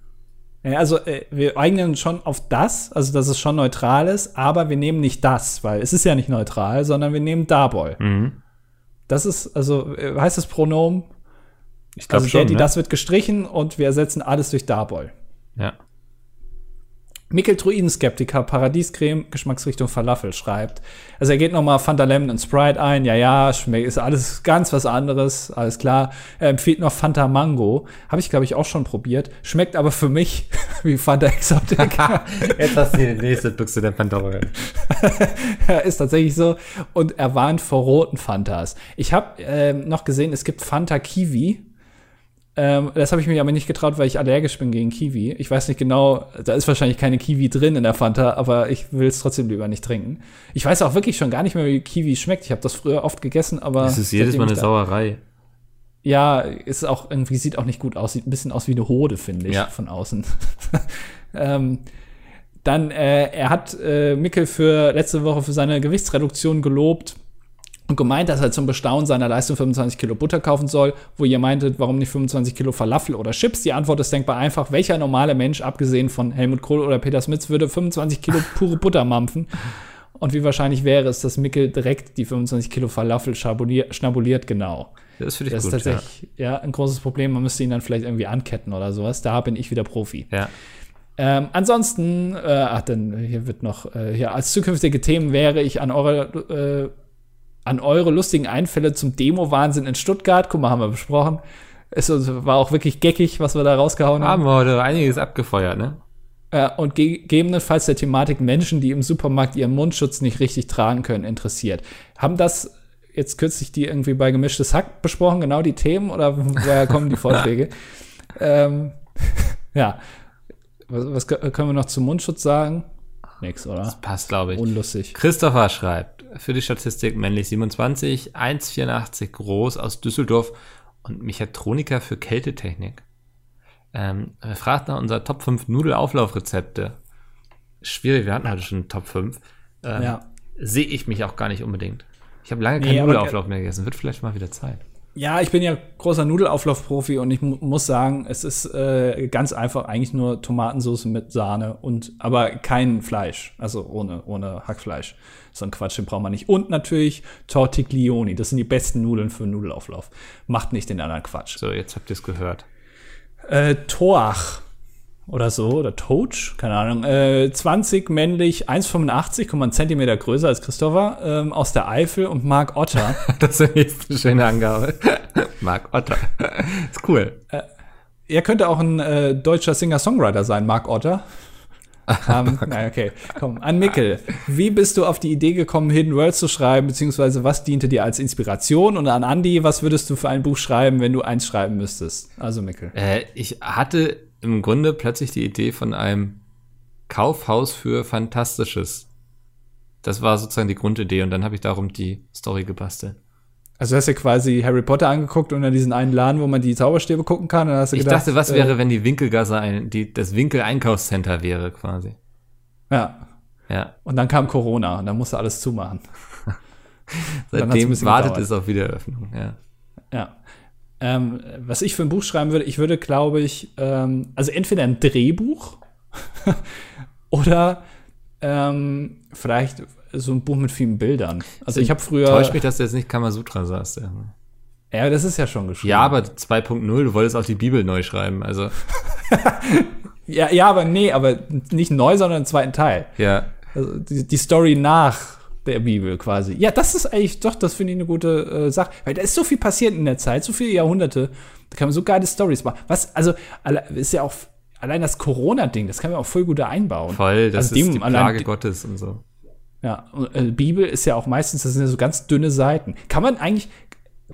Also äh, wir eignen schon auf das, also dass es schon neutral ist, aber wir nehmen nicht das, weil es ist ja nicht neutral, sondern wir nehmen Dabol. Mhm. Das ist, also äh, heißt das Pronomen? Ich glaube also schon. Der, die, ne? Das wird gestrichen und wir ersetzen alles durch Dabol. Ja. Mikkel Druiden-Skeptiker, Paradiescreme, Geschmacksrichtung Falafel, schreibt. Also er geht nochmal Fanta Lemon und Sprite ein. Ja, ja, schmeckt, ist alles ganz was anderes, alles klar. Er empfiehlt noch Fanta Mango. Habe ich, glaube ich, auch schon probiert. Schmeckt aber für mich <laughs> wie Fanta Exotic. Jetzt hast du die nächste Büchse der Pandora. <laughs> ja, ist tatsächlich so. Und er warnt vor roten Fantas. Ich habe äh, noch gesehen, es gibt Fanta Kiwi. Ähm, das habe ich mir aber nicht getraut, weil ich allergisch bin gegen Kiwi. Ich weiß nicht genau, da ist wahrscheinlich keine Kiwi drin in der Fanta, aber ich will es trotzdem lieber nicht trinken. Ich weiß auch wirklich schon gar nicht mehr, wie Kiwi schmeckt. Ich habe das früher oft gegessen, aber. Es ist jedes Mal eine Sauerei. Ja, ist auch irgendwie, sieht auch nicht gut aus. Sieht ein bisschen aus wie eine Hode, finde ich, ja. von außen. <laughs> ähm, dann, äh, er hat äh, Mickel für letzte Woche für seine Gewichtsreduktion gelobt und gemeint, dass er zum Bestaunen seiner Leistung 25 Kilo Butter kaufen soll, wo ihr meintet, warum nicht 25 Kilo Falafel oder Chips? Die Antwort ist denkbar einfach. Welcher normale Mensch, abgesehen von Helmut Kohl oder Peter Smits, würde 25 Kilo pure Butter mampfen? Und wie wahrscheinlich wäre es, dass Mickel direkt die 25 Kilo Falafel schnabuliert? Genau. Das das gut, ist tatsächlich ja. ja. ein großes Problem. Man müsste ihn dann vielleicht irgendwie anketten oder sowas. Da bin ich wieder Profi. Ja. Ähm, ansonsten, äh, ach, denn hier wird noch, äh, hier als zukünftige Themen wäre ich an eure äh, an eure lustigen Einfälle zum Demo-Wahnsinn in Stuttgart. Guck mal, haben wir besprochen. Es war auch wirklich geckig, was wir da rausgehauen haben. Haben wir heute einiges abgefeuert, ne? Äh, und gegebenenfalls der Thematik Menschen, die im Supermarkt ihren Mundschutz nicht richtig tragen können, interessiert. Haben das jetzt kürzlich die irgendwie bei Gemischtes Hack besprochen, genau die Themen oder woher kommen die <laughs> Vorschläge? ähm, <laughs> ja. Was, was, können wir noch zum Mundschutz sagen? Nix, oder? Das passt, glaube ich. Unlustig. Christopher schreibt, für die Statistik männlich 27, 1,84 groß aus Düsseldorf und Mechatroniker für Kältetechnik. Ähm, er fragt nach unserer Top 5 Nudelauflaufrezepte. Schwierig, wir hatten heute schon Top 5. Ähm, ja. Sehe ich mich auch gar nicht unbedingt. Ich habe lange keinen nee, Nudelauflauf mehr gegessen. Wird vielleicht mal wieder Zeit. Ja, ich bin ja großer Nudelauflaufprofi und ich mu muss sagen, es ist äh, ganz einfach eigentlich nur Tomatensauce mit Sahne und aber kein Fleisch, also ohne ohne Hackfleisch. So ein Quatsch, den braucht man nicht. Und natürlich Tortiglioni, das sind die besten Nudeln für Nudelauflauf. Macht nicht den anderen Quatsch. So, jetzt habt ihr es gehört. Äh, Toach oder so, oder Toch, keine Ahnung, äh, 20 männlich, 1,85, guck mal, einen Zentimeter größer als Christopher, ähm, aus der Eifel und Mark Otter. <laughs> das ist eine schöne Angabe. <laughs> Mark Otter. ist cool. Äh, er könnte auch ein äh, deutscher Singer-Songwriter sein, Mark Otter. um, <laughs> na, okay, komm, an Mickel. Wie bist du auf die Idee gekommen, Hidden World zu schreiben, beziehungsweise was diente dir als Inspiration? Und an Andy, was würdest du für ein Buch schreiben, wenn du eins schreiben müsstest? Also Mickel. Äh, ich hatte im Grunde plötzlich die Idee von einem Kaufhaus für Fantastisches. Das war sozusagen die Grundidee und dann habe ich darum die Story gebastelt. Also hast du quasi Harry Potter angeguckt und dann diesen einen Laden, wo man die Zauberstäbe gucken kann. Und hast du ich gedacht, dachte, was äh, wäre, wenn die Winkelgasse ein, die, das Winkel-Einkaufscenter wäre quasi. Ja. Ja. Und dann kam Corona und dann musste alles zumachen. <laughs> Seitdem wartet gedauert. es auf Wiedereröffnung. Ja. Ja. Ähm, was ich für ein Buch schreiben würde, ich würde, glaube ich, ähm, also entweder ein Drehbuch <laughs> oder ähm, vielleicht so ein Buch mit vielen Bildern. Also ich habe früher. Täuscht mich, dass du jetzt nicht Kamasutra sagst. Ja, Ja, das ist ja schon geschrieben. ja aber 2.0, du wolltest auch die Bibel neu schreiben. Also, <laughs> ja, ja, aber nee, aber nicht neu, sondern einen zweiten Teil. ja. Also die, die Story nach der Bibel quasi. Ja, das ist eigentlich doch, das finde ich eine gute äh, Sache. Weil da ist so viel passiert in der Zeit, so viele Jahrhunderte. Da kann man so geile Stories machen. Was, also, ist ja auch allein das Corona-Ding, das kann man auch voll gut da einbauen. Voll, das Also ist dem die allein- Plage Gottes und so. Ja, und, äh, Bibel ist ja auch meistens, das sind ja so ganz dünne Seiten. Kann man eigentlich,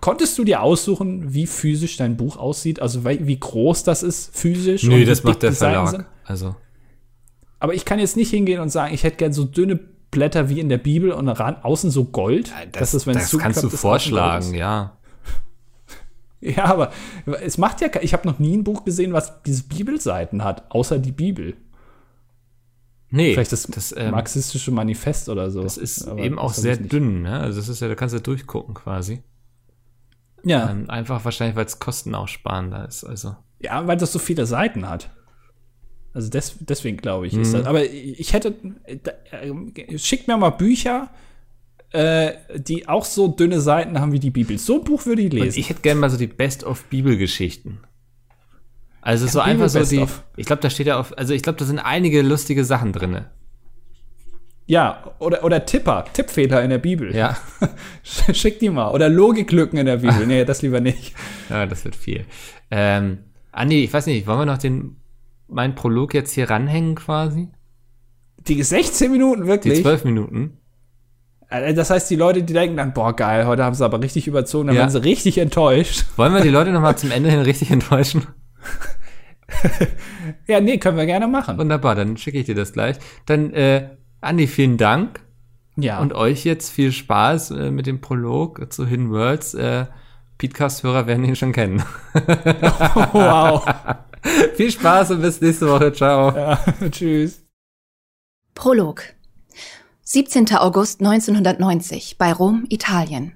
konntest du dir aussuchen, wie physisch dein Buch aussieht? Also wie, wie groß das ist physisch? Nee, das macht der Verlag. Also, Aber ich kann jetzt nicht hingehen und sagen, ich hätte gern so dünne Blätter wie in der Bibel und ran, außen so Gold. das, dass es, wenn es das kannst du zugeklappt ist, außen Gold vorschlagen, ist. ja. <laughs> Ja, aber es macht ja, ich habe noch nie ein Buch gesehen, was diese Bibelseiten hat, außer die Bibel. Nee, Vielleicht das, das, ähm, marxistische Manifest oder so. das ist Aber eben auch das sehr dünn. Ne? Also, das ist ja, da kannst du durchgucken quasi. Ja. Ähm, einfach wahrscheinlich, weil es kostenaussparender ist. Also, Ja, weil das so viele Seiten hat. Also des, deswegen glaube ich, Mhm. ist das. Aber ich hätte, äh, schickt mir mal Bücher, äh, die auch so dünne Seiten haben wie die Bibel. So ein Buch würde ich Und lesen. ich hätte gerne mal so die Best-of-Bibelgeschichten. Also so Bibel einfach so die. of. Ich glaube, da steht ja auf. Also ich glaube, da sind einige lustige Sachen drin. ja, oder, oder Tipper, Tippfehler in der Bibel. Ja. <laughs> Schick die mal. Oder Logiklücken in der Bibel. Nee, das lieber nicht. <laughs> ja, das wird viel. Ähm, Andi, ich weiß nicht, wollen wir noch den meinen Prolog jetzt hier ranhängen quasi? Die 16 Minuten Die wirklich. zwölf Minuten. Äh, Das heißt, die Leute, die denken dann, boah, geil, heute haben sie aber richtig überzogen, dann Ja. werden sie richtig enttäuscht. Wollen wir die Leute noch mal zum Ende hin richtig enttäuschen? <laughs> Ja, nee, können wir gerne machen. Wunderbar, dann schicke ich dir das gleich. Dann, äh, Andi, vielen Dank. ja. Und euch jetzt viel Spaß äh, mit dem Prolog zu Hidden Worlds. Äh, Podcast-Hörer werden ihn schon kennen. <laughs> wow. <laughs> <laughs> viel Spaß und bis nächste Woche. Ciao. ja, <laughs> tschüss. Prolog. 17. August 1990 bei Rom, Italien.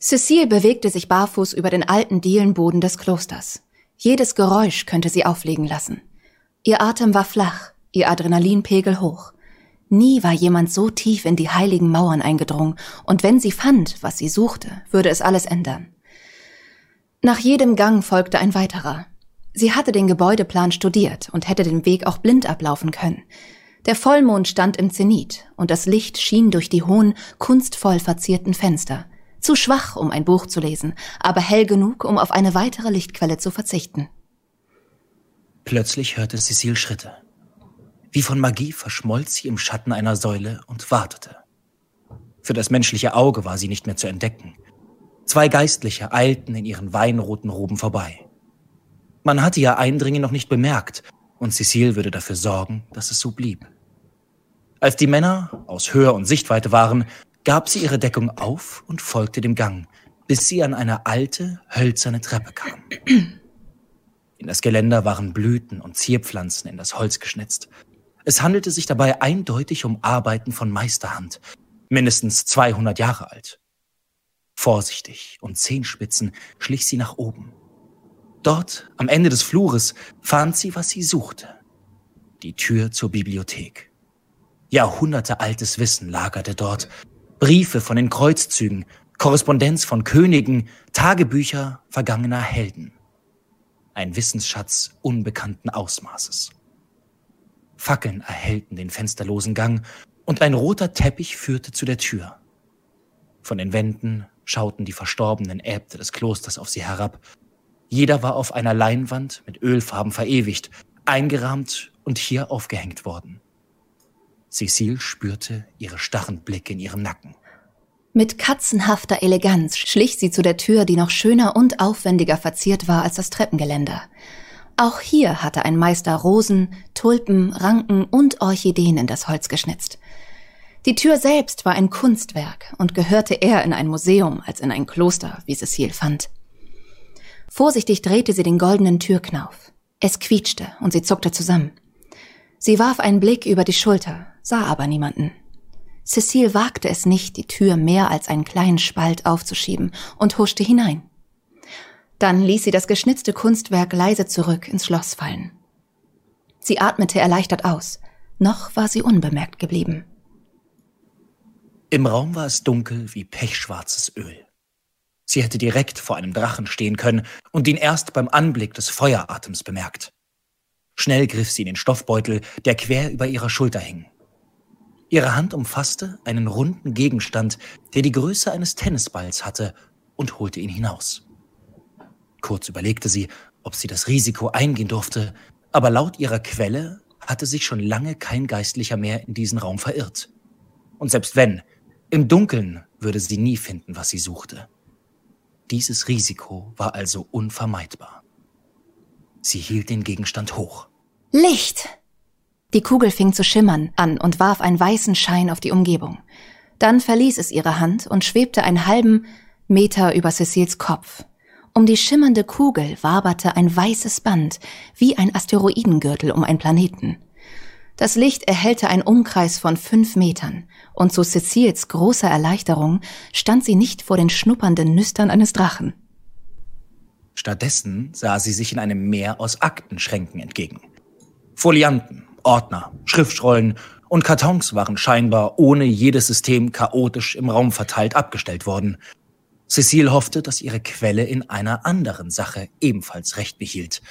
Cecile bewegte sich barfuß über den alten Dielenboden des Klosters. Jedes Geräusch könnte sie auflegen lassen. Ihr Atem war flach, ihr Adrenalinpegel hoch. Nie war jemand so tief in die heiligen Mauern eingedrungen, und wenn sie fand, was sie suchte, würde es alles ändern. Nach jedem Gang folgte ein weiterer. Sie hatte den Gebäudeplan studiert und hätte den Weg auch blind ablaufen können. Der Vollmond stand im Zenit und das Licht schien durch die hohen, kunstvoll verzierten Fenster. Zu schwach, um ein Buch zu lesen, aber hell genug, um auf eine weitere Lichtquelle zu verzichten. Plötzlich hörte Cecile Schritte. Wie von Magie verschmolz sie im Schatten einer Säule und wartete. Für das menschliche Auge war sie nicht mehr zu entdecken. Zwei Geistliche eilten in ihren weinroten Roben vorbei. Man hatte ihr Eindringen noch nicht bemerkt, und Cecile würde dafür sorgen, dass es so blieb. Als die Männer aus Höhe und Sichtweite waren, gab sie ihre Deckung auf und folgte dem Gang, bis sie an eine alte, hölzerne Treppe kam. In das Geländer waren Blüten und Zierpflanzen in das Holz geschnitzt. Es handelte sich dabei eindeutig um Arbeiten von Meisterhand, mindestens 200 Jahre alt. Vorsichtig und Zehenspitzen schlich sie nach oben. Dort, am Ende des Flures, fand sie, was sie suchte. Die Tür zur Bibliothek. Jahrhunderte altes Wissen lagerte dort. Briefe von den Kreuzzügen, Korrespondenz von Königen, Tagebücher vergangener Helden. Ein Wissensschatz unbekannten Ausmaßes. Fackeln erhellten den fensterlosen Gang und ein roter Teppich führte zu der Tür. Von den Wänden schauten die verstorbenen Äbte des Klosters auf sie herab. Jeder war auf einer Leinwand mit Ölfarben verewigt, eingerahmt und hier aufgehängt worden. Cecile spürte ihre starren Blicke in ihrem Nacken. Mit katzenhafter Eleganz schlich sie zu der Tür, die noch schöner und aufwendiger verziert war als das Treppengeländer. Auch hier hatte ein Meister Rosen, Tulpen, Ranken und Orchideen in das Holz geschnitzt. Die Tür selbst war ein Kunstwerk und gehörte eher in ein Museum als in ein Kloster, wie Cecile fand. Vorsichtig drehte sie den goldenen Türknauf. Es quietschte und sie zuckte zusammen. Sie warf einen Blick über die Schulter, sah aber niemanden. Cecile wagte es nicht, die Tür mehr als einen kleinen Spalt aufzuschieben und huschte hinein. Dann ließ sie das geschnitzte Kunstwerk leise zurück ins Schloss fallen. Sie atmete erleichtert aus. Noch war sie unbemerkt geblieben. Im Raum war es dunkel wie pechschwarzes Öl. Sie hätte direkt vor einem Drachen stehen können und ihn erst beim Anblick des Feueratems bemerkt. Schnell griff sie in den Stoffbeutel, der quer über ihrer Schulter hing. Ihre Hand umfasste einen runden Gegenstand, der die Größe eines Tennisballs hatte, und holte ihn hinaus. Kurz überlegte sie, ob sie das Risiko eingehen durfte, aber laut ihrer Quelle hatte sich schon lange kein Geistlicher mehr in diesen Raum verirrt. Und selbst wenn, im Dunkeln würde sie nie finden, was sie suchte. Dieses Risiko war also unvermeidbar. Sie hielt den Gegenstand hoch. Licht! Die Kugel fing zu schimmern an und warf einen weißen Schein auf die Umgebung. Dann verließ es ihre Hand und schwebte einen halben Meter über Cecils Kopf. Um die schimmernde Kugel waberte ein weißes Band, wie ein Asteroidengürtel um einen Planeten. Das Licht erhellte einen Umkreis von fünf Metern, und zu Cecils großer Erleichterung stand sie nicht vor den schnuppernden Nüstern eines Drachen. Stattdessen sah sie sich in einem Meer aus Aktenschränken entgegen. Folianten, Ordner, Schriftrollen und Kartons waren scheinbar ohne jedes System chaotisch im Raum verteilt abgestellt worden. Cecile hoffte, dass ihre Quelle in einer anderen Sache ebenfalls recht behielt,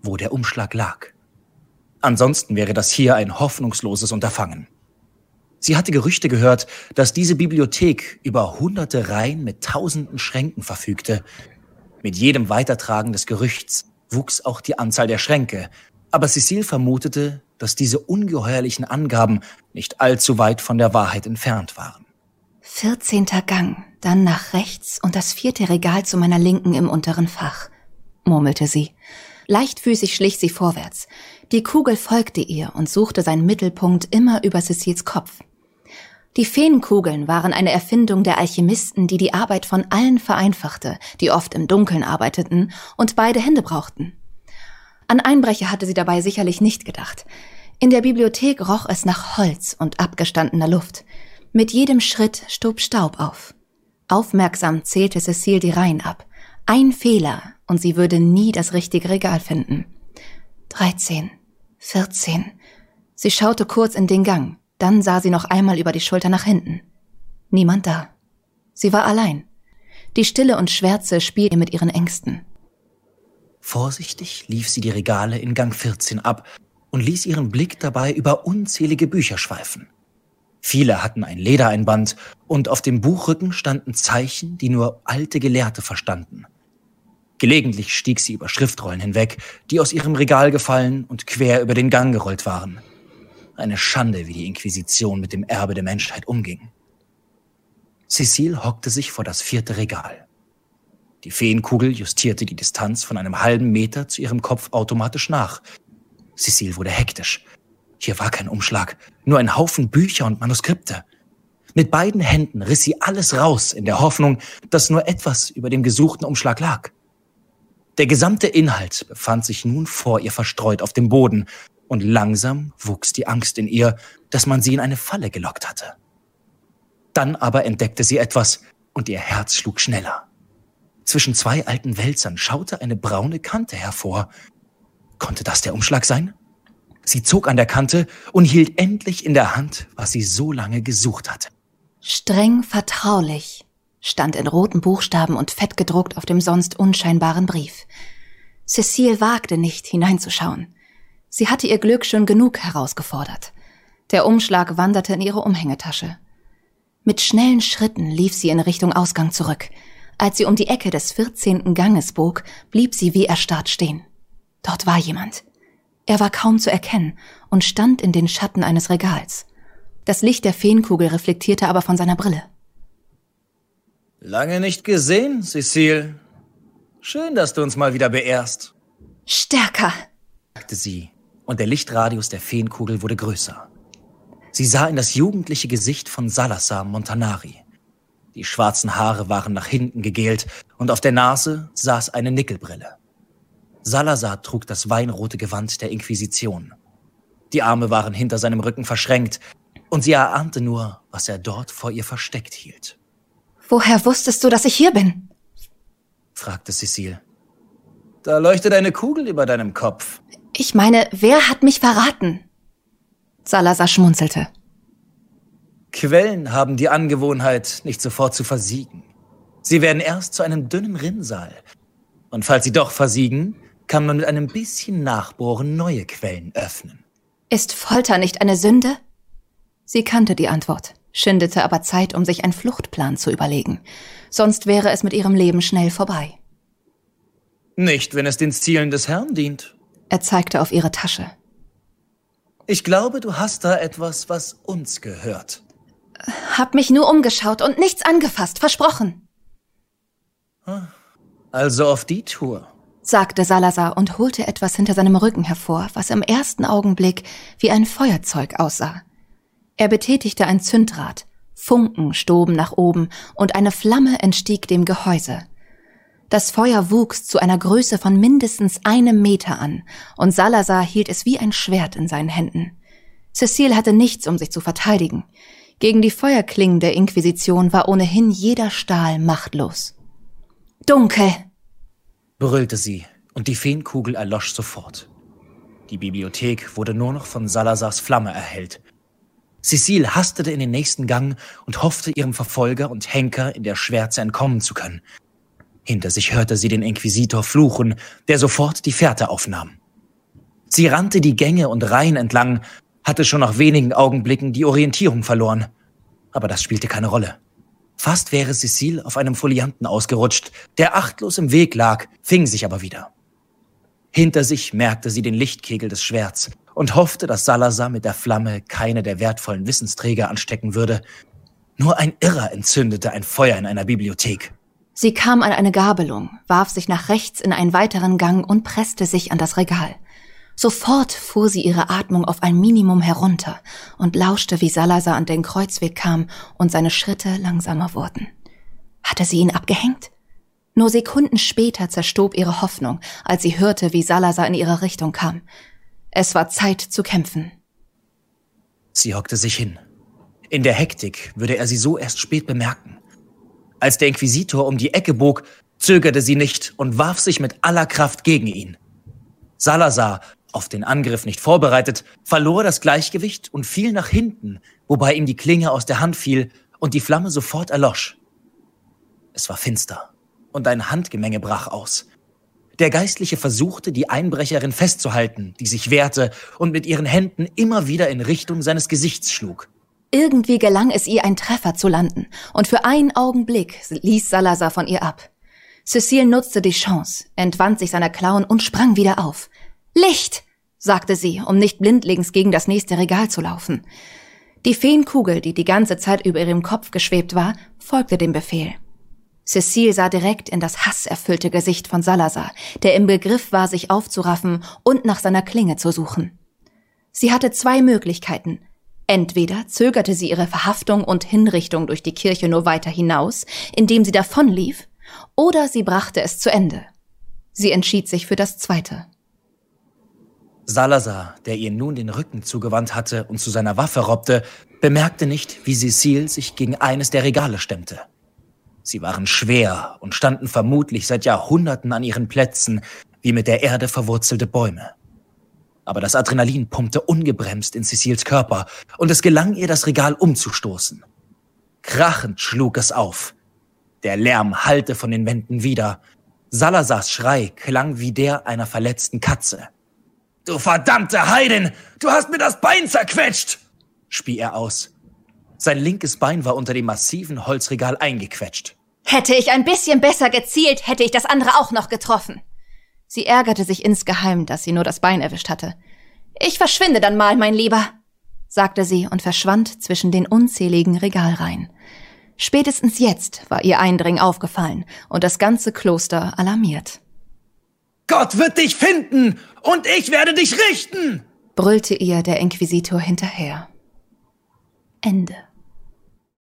wo der Umschlag lag. Ansonsten wäre das hier ein hoffnungsloses Unterfangen. Sie hatte Gerüchte gehört, dass diese Bibliothek über hunderte Reihen mit tausenden Schränken verfügte. Mit jedem Weitertragen des Gerüchts wuchs auch die Anzahl der Schränke, aber Cecile vermutete, dass diese ungeheuerlichen Angaben nicht allzu weit von der Wahrheit entfernt waren. Vierzehnter Gang, dann nach rechts und das vierte Regal zu meiner Linken im unteren Fach, murmelte sie. Leichtfüßig schlich sie vorwärts. Die Kugel folgte ihr und suchte seinen Mittelpunkt immer über Cecils Kopf. Die Feenkugeln waren eine Erfindung der Alchemisten, die die Arbeit von allen vereinfachte, die oft im Dunkeln arbeiteten und beide Hände brauchten. An Einbrecher hatte sie dabei sicherlich nicht gedacht. In der Bibliothek roch es nach Holz und abgestandener Luft. Mit jedem Schritt stob Staub auf. Aufmerksam zählte Cecile die Reihen ab. Ein Fehler und sie würde nie das richtige Regal finden. Dreizehn, vierzehn. Sie schaute kurz in den Gang, dann sah sie noch einmal über die Schulter nach hinten. Niemand da. Sie war allein. Die Stille und Schwärze spielte mit ihren Ängsten. Vorsichtig lief sie die Regale in Gang 14 ab und ließ ihren Blick dabei über unzählige Bücher schweifen. Viele hatten ein Ledereinband und auf dem Buchrücken standen Zeichen, die nur alte Gelehrte verstanden. Gelegentlich stieg sie über Schriftrollen hinweg, die aus ihrem Regal gefallen und quer über den Gang gerollt waren. Eine Schande, wie die Inquisition mit dem Erbe der Menschheit umging. Cecile hockte sich vor das vierte Regal. Die Feenkugel justierte die Distanz von einem halben Meter zu ihrem Kopf automatisch nach. Cecile wurde hektisch. Hier war kein Umschlag, nur ein Haufen Bücher und Manuskripte. Mit beiden Händen riss sie alles raus, in der Hoffnung, dass nur etwas über dem gesuchten Umschlag lag. Der gesamte Inhalt befand sich nun vor ihr verstreut auf dem Boden, und langsam wuchs die Angst in ihr, dass man sie in eine Falle gelockt hatte. Dann aber entdeckte sie etwas, und ihr Herz schlug schneller. Zwischen zwei alten Wälzern schaute eine braune Kante hervor. Konnte das der Umschlag sein? Sie zog an der Kante und hielt endlich in der Hand, was sie so lange gesucht hatte. Streng vertraulich stand in roten Buchstaben und fett gedruckt auf dem sonst unscheinbaren Brief. Cecile wagte nicht hineinzuschauen. Sie hatte ihr Glück schon genug herausgefordert. Der Umschlag wanderte in ihre Umhängetasche. Mit schnellen Schritten lief sie in Richtung Ausgang zurück. Als sie um die Ecke des vierzehnten Ganges bog, blieb sie wie erstarrt stehen. Dort war jemand. Er war kaum zu erkennen und stand in den Schatten eines Regals. Das Licht der Feenkugel reflektierte aber von seiner Brille. Lange nicht gesehen, Cecile. Schön, dass du uns mal wieder beehrst. Stärker, sagte sie, und der Lichtradius der Feenkugel wurde größer. Sie sah in das jugendliche Gesicht von Salazar Montanari. Die schwarzen Haare waren nach hinten gegelt und auf der Nase saß eine Nickelbrille. Salazar trug das weinrote Gewand der Inquisition. Die Arme waren hinter seinem Rücken verschränkt und sie erahnte nur, was er dort vor ihr versteckt hielt. Woher wusstest du, dass ich hier bin? fragte Cecile. Da leuchtet eine Kugel über deinem Kopf. Ich meine, wer hat mich verraten? Salazar schmunzelte. Quellen haben die Angewohnheit, nicht sofort zu versiegen. Sie werden erst zu einem dünnen Rinnsal. Und falls sie doch versiegen, kann man mit einem bisschen Nachbohren neue Quellen öffnen. Ist Folter nicht eine Sünde? Sie kannte die Antwort, schindete aber Zeit, um sich einen Fluchtplan zu überlegen. Sonst wäre es mit ihrem Leben schnell vorbei. Nicht, wenn es den Zielen des Herrn dient. Er zeigte auf ihre Tasche. Ich glaube, du hast da etwas, was uns gehört. Hab mich nur umgeschaut und nichts angefasst, versprochen. Also auf die Tour, sagte Salazar und holte etwas hinter seinem Rücken hervor, was im ersten Augenblick wie ein Feuerzeug aussah. Er betätigte ein Zündrad, Funken stoben nach oben und eine Flamme entstieg dem Gehäuse. Das Feuer wuchs zu einer Größe von mindestens einem Meter an, und Salazar hielt es wie ein Schwert in seinen Händen. Cecile hatte nichts, um sich zu verteidigen. Gegen die Feuerklingen der Inquisition war ohnehin jeder Stahl machtlos. Dunkel! brüllte sie, und die Feenkugel erlosch sofort. Die Bibliothek wurde nur noch von Salazars Flamme erhellt. Cecile hastete in den nächsten Gang und hoffte, ihrem Verfolger und Henker in der Schwärze entkommen zu können. Hinter sich hörte sie den Inquisitor fluchen, der sofort die Fährte aufnahm. Sie rannte die Gänge und Reihen entlang, hatte schon nach wenigen Augenblicken die Orientierung verloren. Aber das spielte keine Rolle. Fast wäre Cecile auf einem Folianten ausgerutscht, der achtlos im Weg lag, fing sich aber wieder. Hinter sich merkte sie den Lichtkegel des Schwerts und hoffte, dass Salazar mit der Flamme keine der wertvollen Wissensträger anstecken würde. Nur ein Irrer entzündete ein Feuer in einer Bibliothek. Sie kam an eine Gabelung, warf sich nach rechts in einen weiteren Gang und presste sich an das Regal. Sofort fuhr sie ihre Atmung auf ein Minimum herunter und lauschte, wie Salazar an den Kreuzweg kam und seine Schritte langsamer wurden. Hatte sie ihn abgehängt? Nur Sekunden später zerstob ihre Hoffnung, als sie hörte, wie Salazar in ihre Richtung kam. Es war Zeit zu kämpfen. Sie hockte sich hin. In der Hektik würde er sie so erst spät bemerken. Als der Inquisitor um die Ecke bog, zögerte sie nicht und warf sich mit aller Kraft gegen ihn. Salazar auf den Angriff nicht vorbereitet, verlor das Gleichgewicht und fiel nach hinten, wobei ihm die Klinge aus der Hand fiel und die Flamme sofort erlosch. Es war finster und ein Handgemenge brach aus. Der Geistliche versuchte, die Einbrecherin festzuhalten, die sich wehrte und mit ihren Händen immer wieder in Richtung seines Gesichts schlug. Irgendwie gelang es ihr, einen Treffer zu landen, und für einen Augenblick ließ Salazar von ihr ab. Cecile nutzte die Chance, entwand sich seiner Klauen und sprang wieder auf. Licht! sagte sie, um nicht blindlings gegen das nächste Regal zu laufen. Die Feenkugel, die die ganze Zeit über ihrem Kopf geschwebt war, folgte dem Befehl. Cecile sah direkt in das hasserfüllte Gesicht von Salazar, der im Begriff war, sich aufzuraffen und nach seiner Klinge zu suchen. Sie hatte zwei Möglichkeiten. Entweder zögerte sie ihre Verhaftung und Hinrichtung durch die Kirche nur weiter hinaus, indem sie davonlief, oder sie brachte es zu Ende. Sie entschied sich für das Zweite. Salazar, der ihr nun den Rücken zugewandt hatte und zu seiner Waffe robbte, bemerkte nicht, wie Cecile sich gegen eines der Regale stemmte. Sie waren schwer und standen vermutlich seit Jahrhunderten an ihren Plätzen, wie mit der Erde verwurzelte Bäume. Aber das Adrenalin pumpte ungebremst in Cecils Körper und es gelang ihr, das Regal umzustoßen. Krachend schlug es auf. Der Lärm hallte von den Wänden wieder. Salazars Schrei klang wie der einer verletzten Katze. Du verdammte Heidin! Du hast mir das Bein zerquetscht! spie er aus. Sein linkes Bein war unter dem massiven Holzregal eingequetscht. Hätte ich ein bisschen besser gezielt, hätte ich das andere auch noch getroffen. Sie ärgerte sich insgeheim, dass sie nur das Bein erwischt hatte. Ich verschwinde dann mal, mein Lieber, sagte sie und verschwand zwischen den unzähligen Regalreihen. Spätestens jetzt war ihr Eindringen aufgefallen und das ganze Kloster alarmiert. Gott wird dich finden und ich werde dich richten! brüllte ihr der Inquisitor hinterher. Ende.